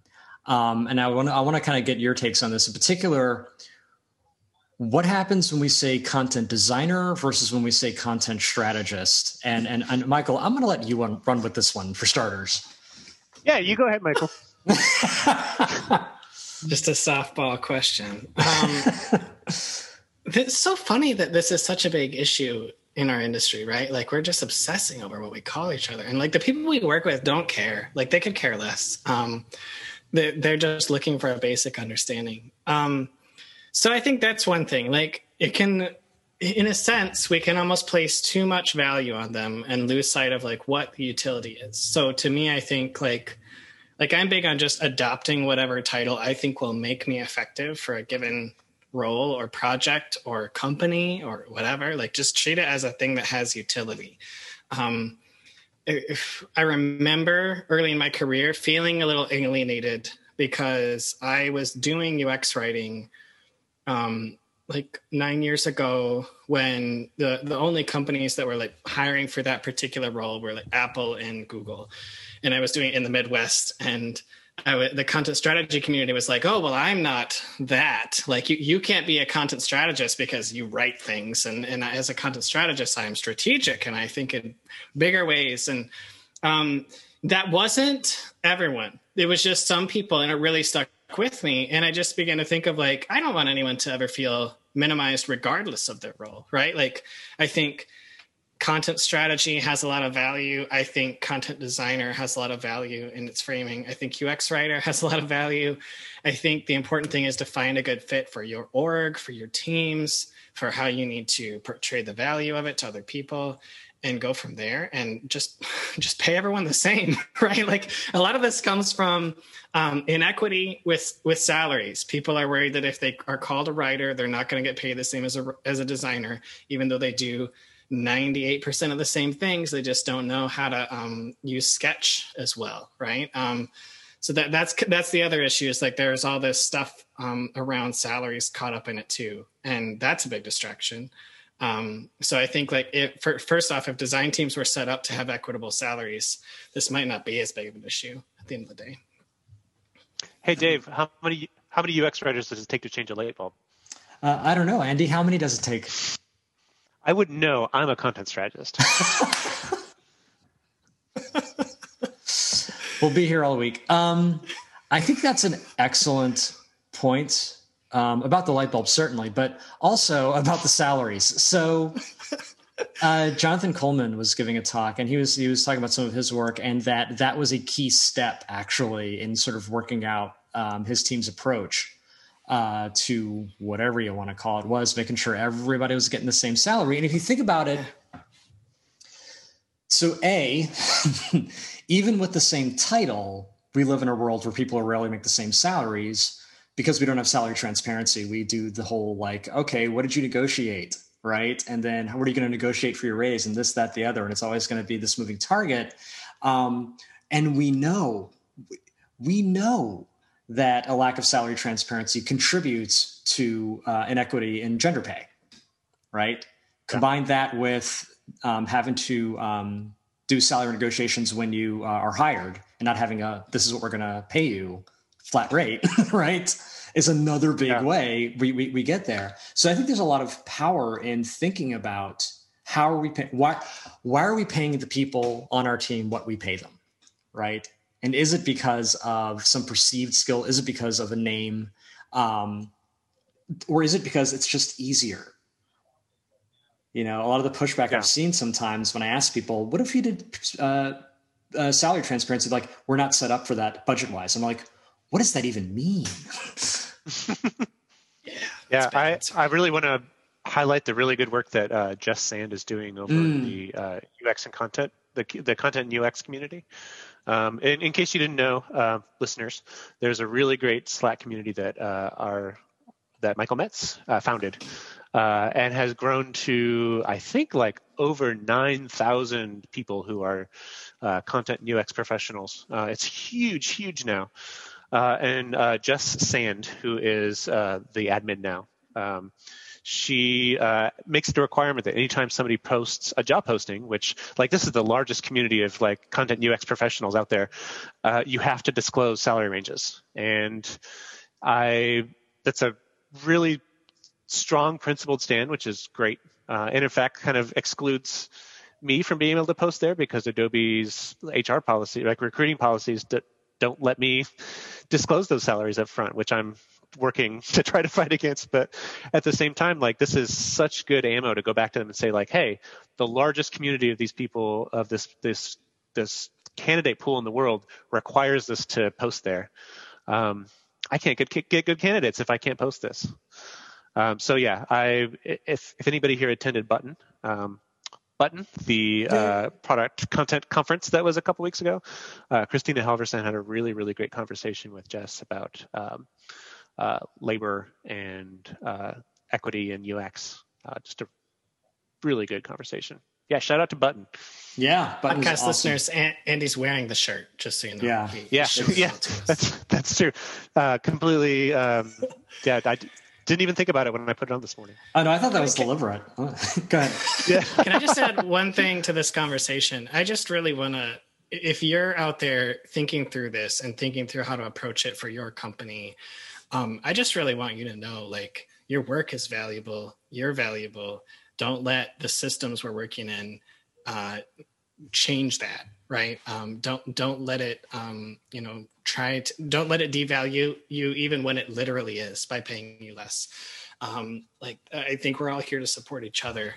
Um, and I want to I want to kind of get your takes on this in particular. What happens when we say content designer versus when we say content strategist? And and, and Michael, I'm going to let you run, run with this one for starters. Yeah, you go ahead, Michael. Just a softball question. Um, it's so funny that this is such a big issue in our industry, right? Like we're just obsessing over what we call each other, and like the people we work with don't care. Like they could care less. Um, they're, they're just looking for a basic understanding. Um, so I think that's one thing. Like it can, in a sense, we can almost place too much value on them and lose sight of like what the utility is. So to me, I think like like I'm big on just adopting whatever title I think will make me effective for a given role or project or company or whatever. Like just treat it as a thing that has utility. Um, if I remember early in my career feeling a little alienated because I was doing UX writing um, like nine years ago when the the only companies that were like hiring for that particular role were like Apple and Google and I was doing it in the Midwest and the content strategy community was like, oh, well, I'm not that. Like, you, you can't be a content strategist because you write things. And, and as a content strategist, I am strategic and I think in bigger ways. And um, that wasn't everyone. It was just some people, and it really stuck with me. And I just began to think of like, I don't want anyone to ever feel minimized regardless of their role, right? Like, I think content strategy has a lot of value. I think content designer has a lot of value in its framing. I think UX writer has a lot of value. I think the important thing is to find a good fit for your org, for your teams, for how you need to portray the value of it to other people and go from there and just just pay everyone the same right? Like a lot of this comes from um, inequity with with salaries. People are worried that if they are called a writer they're not going to get paid the same as a as a designer even though they do 98% of the same things. They just don't know how to um, use sketch as well right? Um, so that that's that's the other issue is like there's all this stuff um, around salaries caught up in it too. And that's a big distraction um, so i think like it for, first off if design teams were set up to have equitable salaries this might not be as big of an issue at the end of the day hey dave how many how many ux writers does it take to change a light bulb uh, i don't know andy how many does it take I wouldn't know. I'm a content strategist. we'll be here all week. Um, I think that's an excellent point um, about the light bulb, certainly, but also about the salaries. So, uh, Jonathan Coleman was giving a talk, and he was he was talking about some of his work, and that that was a key step actually in sort of working out um, his team's approach uh, to whatever you want to call it was making sure everybody was getting the same salary. And if you think about it, so a even with the same title, we live in a world where people rarely make the same salaries because we don't have salary transparency. We do the whole like, okay, what did you negotiate? Right. And then what are you going to negotiate for your raise and this, that, the other? And it's always going to be this moving target. Um, and we know, we know that a lack of salary transparency contributes to uh, inequity in gender pay, right? Yeah. Combine that with um, having to um, do salary negotiations when you uh, are hired and not having a this is what we're going to pay you flat rate, right? Is another big yeah. way we, we, we get there. So I think there's a lot of power in thinking about how are we paying why why are we paying the people on our team what we pay them, right? And is it because of some perceived skill? Is it because of a name? Um, or is it because it's just easier? You know, a lot of the pushback yeah. I've seen sometimes when I ask people, what if you did uh, uh, salary transparency? Like, we're not set up for that budget wise. I'm like, what does that even mean? yeah. Yeah. I, I really want to highlight the really good work that uh, Jess Sand is doing over mm. the uh, UX and content, the, the content and UX community. Um, in, in, case you didn't know, uh, listeners, there's a really great Slack community that uh, are that Michael Metts uh, founded, uh, and has grown to I think like over nine thousand people who are uh, content and UX professionals. Uh, it's huge, huge now. And Jess Sand, who is the admin now. Um, she uh, makes it a requirement that anytime somebody posts a job posting, which like this is the largest community of like content UX professionals out there, uh, you have to disclose salary ranges. And I, that's a really strong principled stand, which is great. Uh, and in fact, kind of excludes me from being able to post there because Adobe's HR policy, like recruiting policies, don't let me disclose those salaries up front, which I'm working to try to fight against. But at the same time, like this is such good ammo to go back to them and say, like, hey, the largest community of these people of this this this candidate pool in the world requires this to post there. Um, I can't get get good candidates if I can't post this. Um, so yeah, I if if anybody here attended Button, um, Button, the uh, product content conference that was a couple weeks ago, uh, Kristina Halvorson had a really really great conversation with Jess about um, uh, labor and uh, equity and UX. Uh, just a really good conversation. Yeah, shout out to Button. Yeah, Button's podcast awesome. listeners, Andy's wearing the shirt, just so you know. Yeah, he, yeah, he yeah. That's that's true. Uh, completely. Um, yeah, I didn't even think about it when I put it on this morning. Oh no, I thought that was deliberate. Go ahead. Yeah. Can I just add one thing to this conversation? I just really want to. If you're out there thinking through this and thinking through how to approach it for your company, um, I just really want you to know like your work is valuable, you're valuable. Don't let the systems we're working in uh, change that, right? Um, don't don't let it um, you know try to don't let it devalue you even when it literally is by paying you less. Um, like I think we're all here to support each other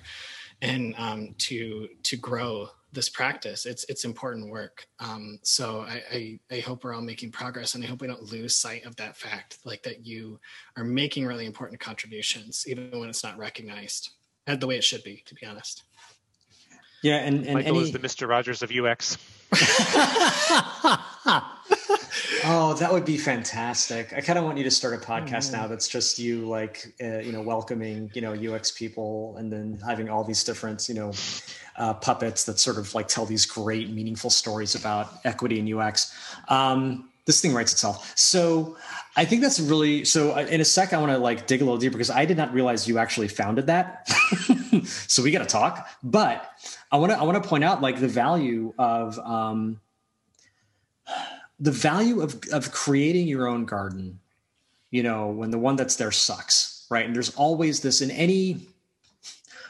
and um, to to grow this practice. It's it's important work. Um, so I, I, I hope we're all making progress, and I hope we don't lose sight of that fact, like that you are making really important contributions, even when it's not recognized, the way it should be, to be honest. Yeah, and, and Michael any... is the Mister Rogers of UX. oh, that would be fantastic. I kind of want you to start a podcast now that's just you, like, uh, you know, welcoming, you know, UX people and then having all these different, you know, uh, puppets that sort of like tell these great, meaningful stories about equity and UX. Um, this thing writes itself. So I think that's really so. In a sec, I want to like dig a little deeper because I did not realize you actually founded that. so we got to talk. But I want to I want to point out like the value of um, the value of of creating your own garden. You know, when the one that's there sucks, right? And there's always this in any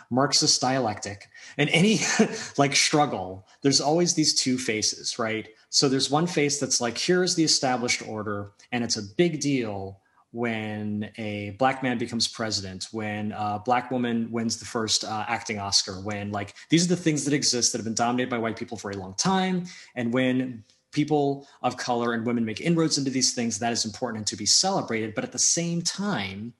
Marxist dialectic in any like struggle, there's always these two faces, right? So there's one face that's like, here's the established order, and it's a big deal when a black man becomes president, when a black woman wins the first uh, acting Oscar, when like these are the things that exist that have been dominated by white people for a long time, and when people of color and women make inroads into these things, that is important and to be celebrated. But at the same time,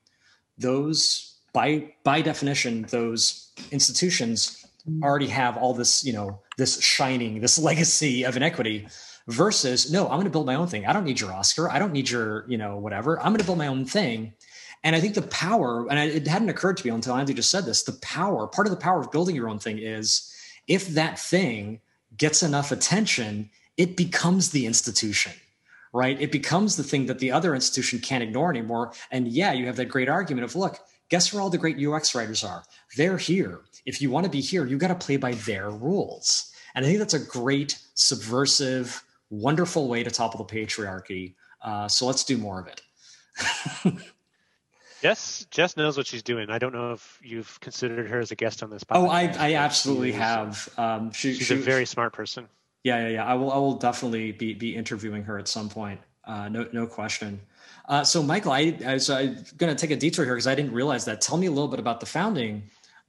those by by definition, those institutions Mm-hmm. already have all this, you know, this shining, this legacy of inequity versus no i'm going to build my own thing. I don't need your oscar. I don't need your you know whatever. I'm going to build my own thing. And i think the power and it hadn't occurred to me until andy just said this the power part of the power of building your own thing is if that thing gets enough attention it becomes the institution right? It becomes the thing that the other institution can't ignore anymore. And yeah you have that great argument of look guess where all the great ux writers are? They're here if you want to be here you got to play by their rules and i think that's a great subversive wonderful way to topple the patriarchy. Uh, so let's do more of it. Jess, Jess knows what she's doing. I don't know if you've considered her as a guest on this podcast. Oh, I, I absolutely have. Um, she, she's she, a very smart person. Yeah, yeah, yeah. I will, I will definitely be be interviewing her at some point. Uh, no, no question. Uh, so, Michael, I, I so I'm going to take a detour here because I didn't realize that. Tell me a little bit about the founding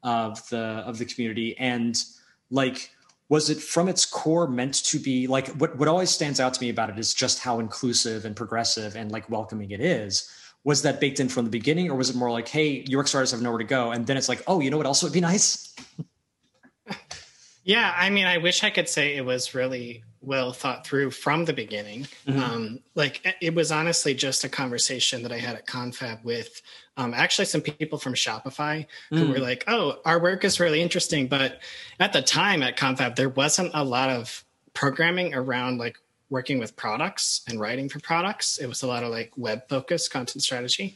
of the of the community and like was it from its core meant to be like what, what always stands out to me about it is just how inclusive and progressive and like welcoming it is was that baked in from the beginning or was it more like hey UX writers have nowhere to go and then it's like oh you know what else would be nice yeah i mean i wish i could say it was really well thought through from the beginning. Mm-hmm. Um, like it was honestly just a conversation that I had at Confab with um, actually some people from Shopify who mm. were like, "Oh, our work is really interesting," but at the time at Confab there wasn't a lot of programming around like working with products and writing for products. It was a lot of like web focused content strategy,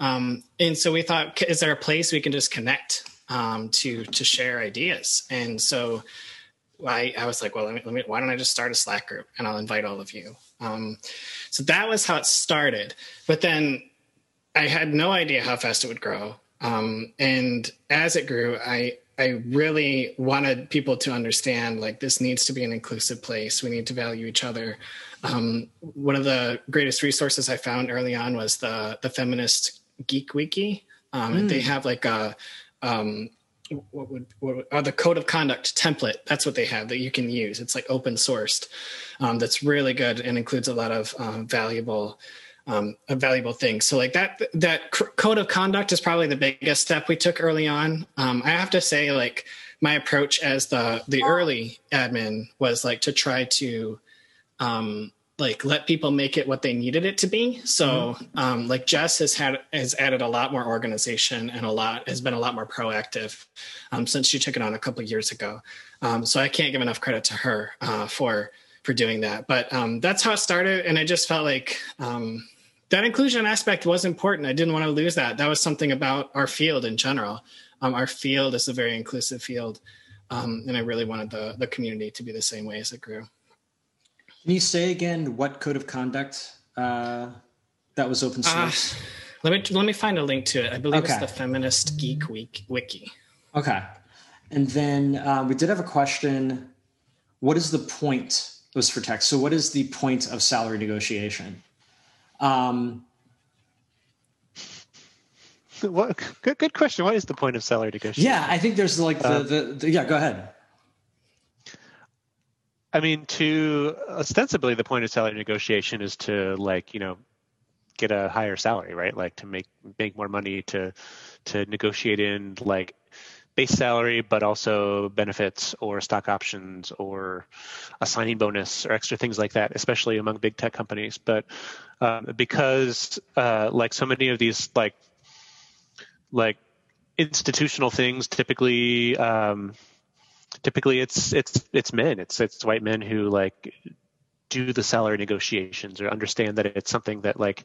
um, and so we thought, is there a place we can just connect um, to to share ideas? And so I, I was like, well, let me, let me, why don't I just start a Slack group and I'll invite all of you. Um, so that was how it started. But then I had no idea how fast it would grow. Um, and as it grew, I, I really wanted people to understand like this needs to be an inclusive place. We need to value each other. Um, one of the greatest resources I found early on was the the feminist Geek Wiki. Um, mm. They have like a um, what would what or the code of conduct template that's what they have that you can use it's like open sourced um, that's really good and includes a lot of um, valuable um, a valuable thing. so like that that code of conduct is probably the biggest step we took early on um, i have to say like my approach as the the early admin was like to try to um, like let people make it what they needed it to be. So mm-hmm. um, like Jess has had has added a lot more organization and a lot has been a lot more proactive um, since she took it on a couple years ago. Um, so I can't give enough credit to her uh, for for doing that. But um, that's how it started, and I just felt like um, that inclusion aspect was important. I didn't want to lose that. That was something about our field in general. Um, our field is a very inclusive field, and I really wanted the the community to be the same way as it grew. Can you say again what code of conduct uh, that was open uh, source? Uh, let me let me find a link to it. I believe okay. it's the Feminist Geek Week wiki. Okay, and then uh, we did have a question. What is the point? It was for text. So, what is the point of salary negotiation? Um, what good, good question. What is the point of salary negotiation? Yeah, I think there's like the, uh, the, the yeah. Go ahead. I mean, to ostensibly, the point of salary negotiation is to like you know get a higher salary, right? Like to make make more money to to negotiate in like base salary, but also benefits or stock options or a signing bonus or extra things like that, especially among big tech companies. But um, because uh, like so many of these like like institutional things typically um, typically it's it's it's men it's it's white men who like do the salary negotiations or understand that it's something that like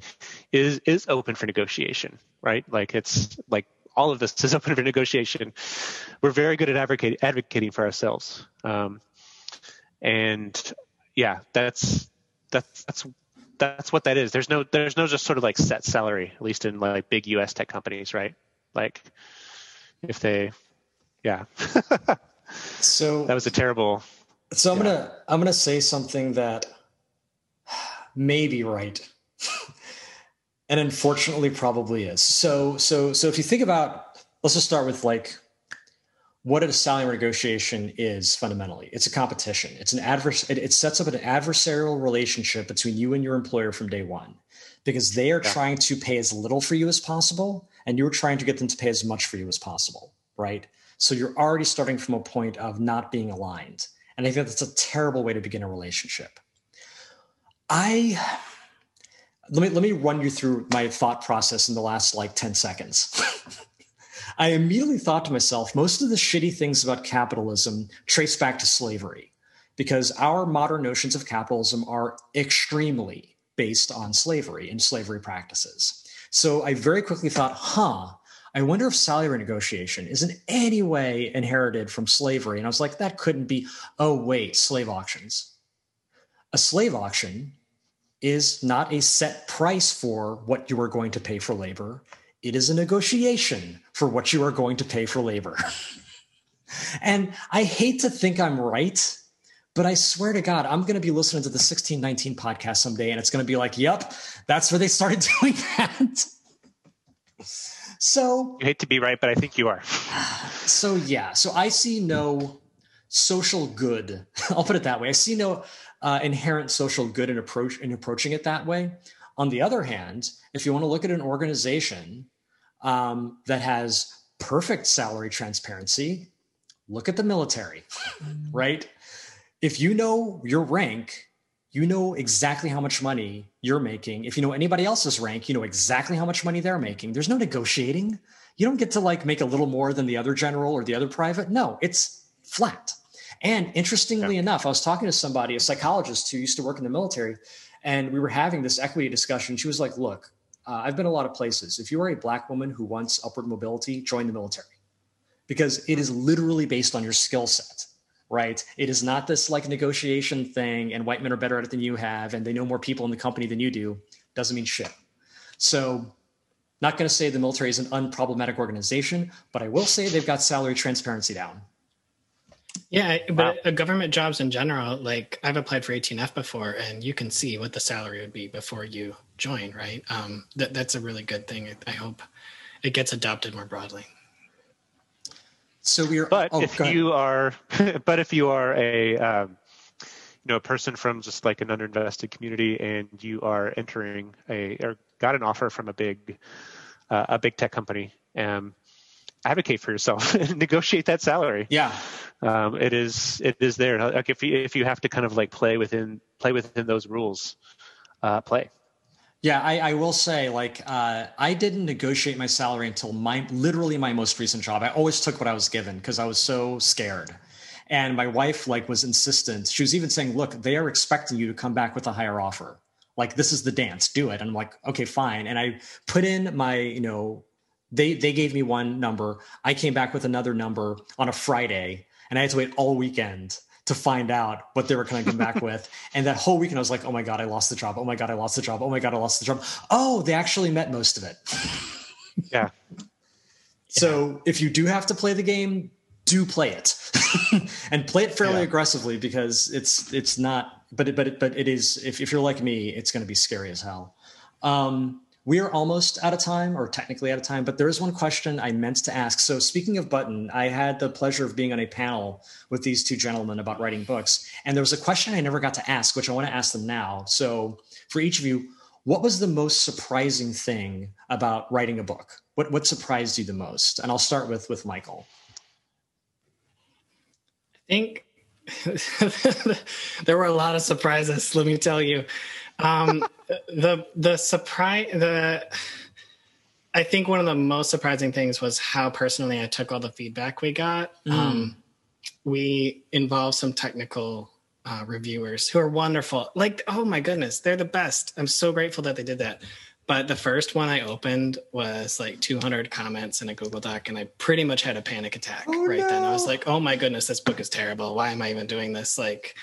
is is open for negotiation right like it's like all of this is open for negotiation we're very good at advocating advocating for ourselves um, and yeah that's that's that's that's what that is there's no there's no just sort of like set salary at least in like big us tech companies right like if they yeah So that was a terrible. So I'm yeah. gonna I'm gonna say something that maybe right. and unfortunately probably is. So so so if you think about let's just start with like what a salary negotiation is fundamentally. It's a competition. It's an adverse it, it sets up an adversarial relationship between you and your employer from day 1 because they are yeah. trying to pay as little for you as possible and you're trying to get them to pay as much for you as possible, right? So you're already starting from a point of not being aligned. And I think that's a terrible way to begin a relationship. I let me let me run you through my thought process in the last like 10 seconds. I immediately thought to myself, most of the shitty things about capitalism trace back to slavery because our modern notions of capitalism are extremely based on slavery and slavery practices. So I very quickly thought, huh, I wonder if salary negotiation is in any way inherited from slavery. And I was like, that couldn't be. Oh, wait, slave auctions. A slave auction is not a set price for what you are going to pay for labor. It is a negotiation for what you are going to pay for labor. and I hate to think I'm right, but I swear to God, I'm going to be listening to the 1619 podcast someday and it's going to be like, yep, that's where they started doing that. so you hate to be right, but I think you are. so yeah, so I see no social good. I'll put it that way. I see no uh, inherent social good in approach in approaching it that way. On the other hand, if you want to look at an organization um, that has perfect salary transparency, look at the military, right? If you know your rank, you know exactly how much money you're making. If you know anybody else's rank, you know exactly how much money they're making. There's no negotiating. You don't get to like make a little more than the other general or the other private. No, it's flat. And interestingly yeah. enough, I was talking to somebody, a psychologist who used to work in the military, and we were having this equity discussion. She was like, Look, uh, I've been a lot of places. If you are a black woman who wants upward mobility, join the military because it is literally based on your skill set right? It is not this like negotiation thing and white men are better at it than you have and they know more people in the company than you do. Doesn't mean shit. So, not going to say the military is an unproblematic organization, but I will say they've got salary transparency down. Yeah, but wow. government jobs in general, like I've applied for 18F before, and you can see what the salary would be before you join, right? Um, that that's a really good thing. I hope it gets adopted more broadly. So we are. But oh, if you are, but if you are a, um, you know, a person from just like an underinvested community, and you are entering a or got an offer from a big, uh, a big tech company, um, advocate for yourself and negotiate that salary. Yeah. Um, it is it is there. Like if you if you have to kind of like play within play within those rules, uh, play. Yeah, I, I will say, like, uh, I didn't negotiate my salary until my literally my most recent job. I always took what I was given because I was so scared. And my wife, like, was insistent. She was even saying, "Look, they are expecting you to come back with a higher offer. Like, this is the dance. Do it." And I'm like, "Okay, fine." And I put in my, you know, they they gave me one number. I came back with another number on a Friday, and I had to wait all weekend to find out what they were going to come back with. And that whole weekend, I was like, oh my God, I lost the job. Oh my God, I lost the job. Oh my God, I lost the job. Oh, they actually met most of it. yeah. So if you do have to play the game, do play it and play it fairly yeah. aggressively because it's it's not but it, but it, but it is if, if you're like me it's going to be scary as hell um, we are almost out of time, or technically out of time, but there is one question I meant to ask. So, speaking of Button, I had the pleasure of being on a panel with these two gentlemen about writing books. And there was a question I never got to ask, which I want to ask them now. So, for each of you, what was the most surprising thing about writing a book? What, what surprised you the most? And I'll start with, with Michael. I think there were a lot of surprises, let me tell you. Um, the the surprise the I think one of the most surprising things was how personally I took all the feedback we got. Mm. Um, we involved some technical uh, reviewers who are wonderful. Like, oh my goodness, they're the best. I'm so grateful that they did that. But the first one I opened was like 200 comments in a Google Doc, and I pretty much had a panic attack oh, right no. then. I was like, oh my goodness, this book is terrible. Why am I even doing this? Like,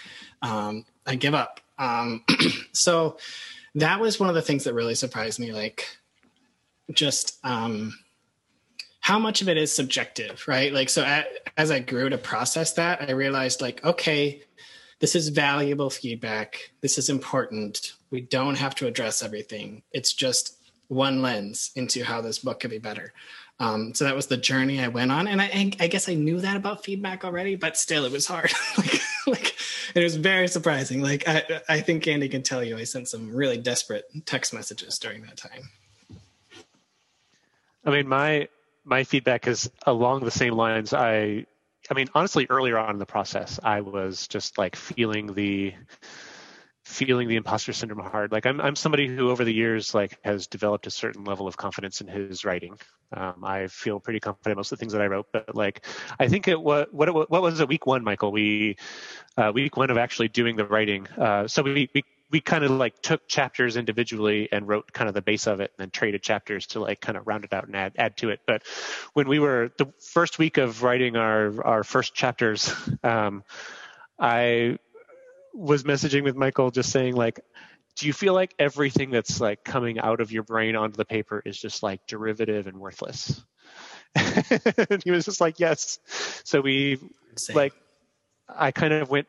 um, I give up. Um, so that was one of the things that really surprised me. Like, just um, how much of it is subjective, right? Like, so at, as I grew to process that, I realized, like, okay, this is valuable feedback. This is important. We don't have to address everything. It's just one lens into how this book could be better. Um, so that was the journey I went on, and I, I, guess I knew that about feedback already, but still, it was hard. like, like it was very surprising. Like I, I think Andy can tell you, I sent some really desperate text messages during that time. I mean, my my feedback is along the same lines. I, I mean, honestly, earlier on in the process, I was just like feeling the feeling the imposter syndrome hard. Like I'm, I'm somebody who over the years like has developed a certain level of confidence in his writing. Um, I feel pretty confident most of the things that I wrote, but like I think it what what what was it week one, Michael? We uh, week one of actually doing the writing. Uh, so we we we kind of like took chapters individually and wrote kind of the base of it and then traded chapters to like kind of round it out and add add to it. But when we were the first week of writing our our first chapters, um, I was messaging with Michael just saying like do you feel like everything that's like coming out of your brain onto the paper is just like derivative and worthless? and he was just like, yes. So we Same. like, I kind of went,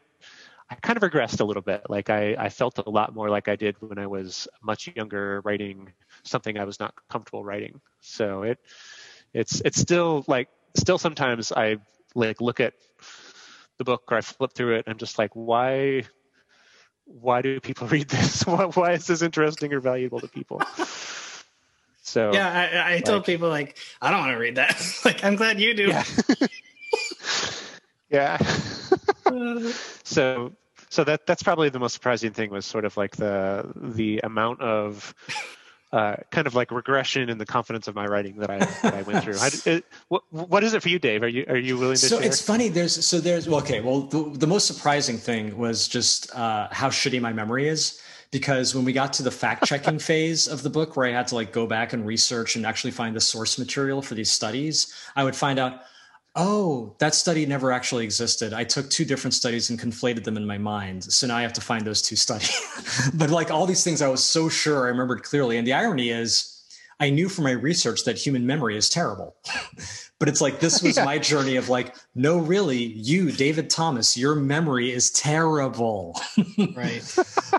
I kind of regressed a little bit. Like I, I felt a lot more like I did when I was much younger writing something I was not comfortable writing. So it, it's, it's still like, still sometimes I like look at the book or I flip through it and I'm just like, why, why do people read this? why, why is this interesting or valuable to people? So yeah, I, I like, told people like I don't want to read that. like I'm glad you do. Yeah. yeah. so so that that's probably the most surprising thing was sort of like the the amount of uh, kind of like regression in the confidence of my writing that I that I went through. I, it, what what is it for you, Dave? Are you are you willing to? So share? it's funny. There's so there's well, okay. Well, the, the most surprising thing was just uh, how shitty my memory is. Because when we got to the fact checking phase of the book, where I had to like go back and research and actually find the source material for these studies, I would find out oh, that study never actually existed. I took two different studies and conflated them in my mind. So now I have to find those two studies. but like all these things, I was so sure I remembered clearly. And the irony is, I knew from my research that human memory is terrible. but it's like this was yeah. my journey of like, no, really, you, David Thomas, your memory is terrible. right.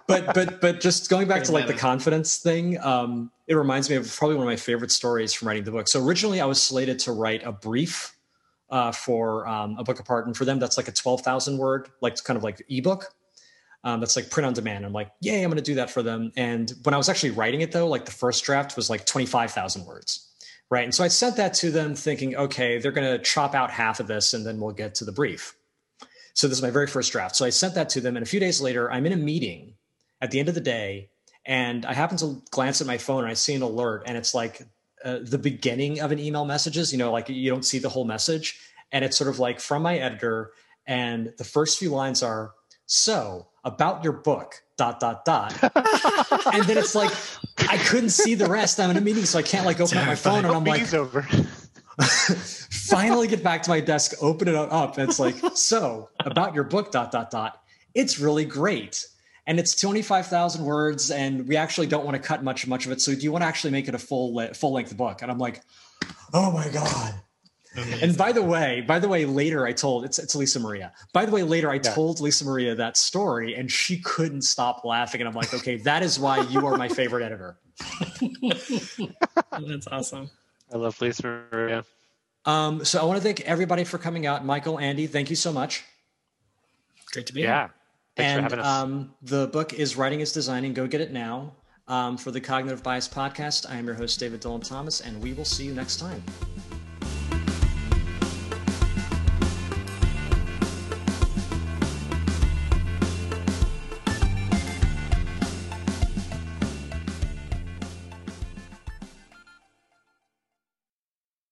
but but but just going back to like the confidence thing, um, it reminds me of probably one of my favorite stories from writing the book. So originally I was slated to write a brief uh, for um, a book apart. And for them, that's like a 12,000 word, like it's kind of like ebook. Um, that's like print on demand. I'm like, yay, I'm going to do that for them. And when I was actually writing it though, like the first draft was like 25,000 words. Right. And so I sent that to them thinking, okay, they're going to chop out half of this and then we'll get to the brief. So this is my very first draft. So I sent that to them. And a few days later, I'm in a meeting at the end of the day. And I happen to glance at my phone and I see an alert and it's like uh, the beginning of an email messages, you know, like you don't see the whole message. And it's sort of like from my editor. And the first few lines are, so about your book, dot, dot, dot. and then it's like, I couldn't see the rest. I'm in a meeting, so I can't like open up my phone. And I'm like, over. finally get back to my desk, open it up. And it's like, so about your book, dot, dot, dot. It's really great and it's 25,000 words and we actually don't want to cut much much of it. So do you want to actually make it a full full length book? And i'm like oh my god. Amazing. and by the way by the way later i told it's, it's lisa maria. By the way later i yeah. told lisa maria that story and she couldn't stop laughing and i'm like okay that is why you are my favorite editor. That's awesome. I love lisa maria. Um, so i want to thank everybody for coming out. Michael andy thank you so much. Great to be yeah. here Thanks and um, the book is Writing is Designing. Go get it now. Um, for the Cognitive Bias Podcast, I am your host, David Dylan Thomas, and we will see you next time.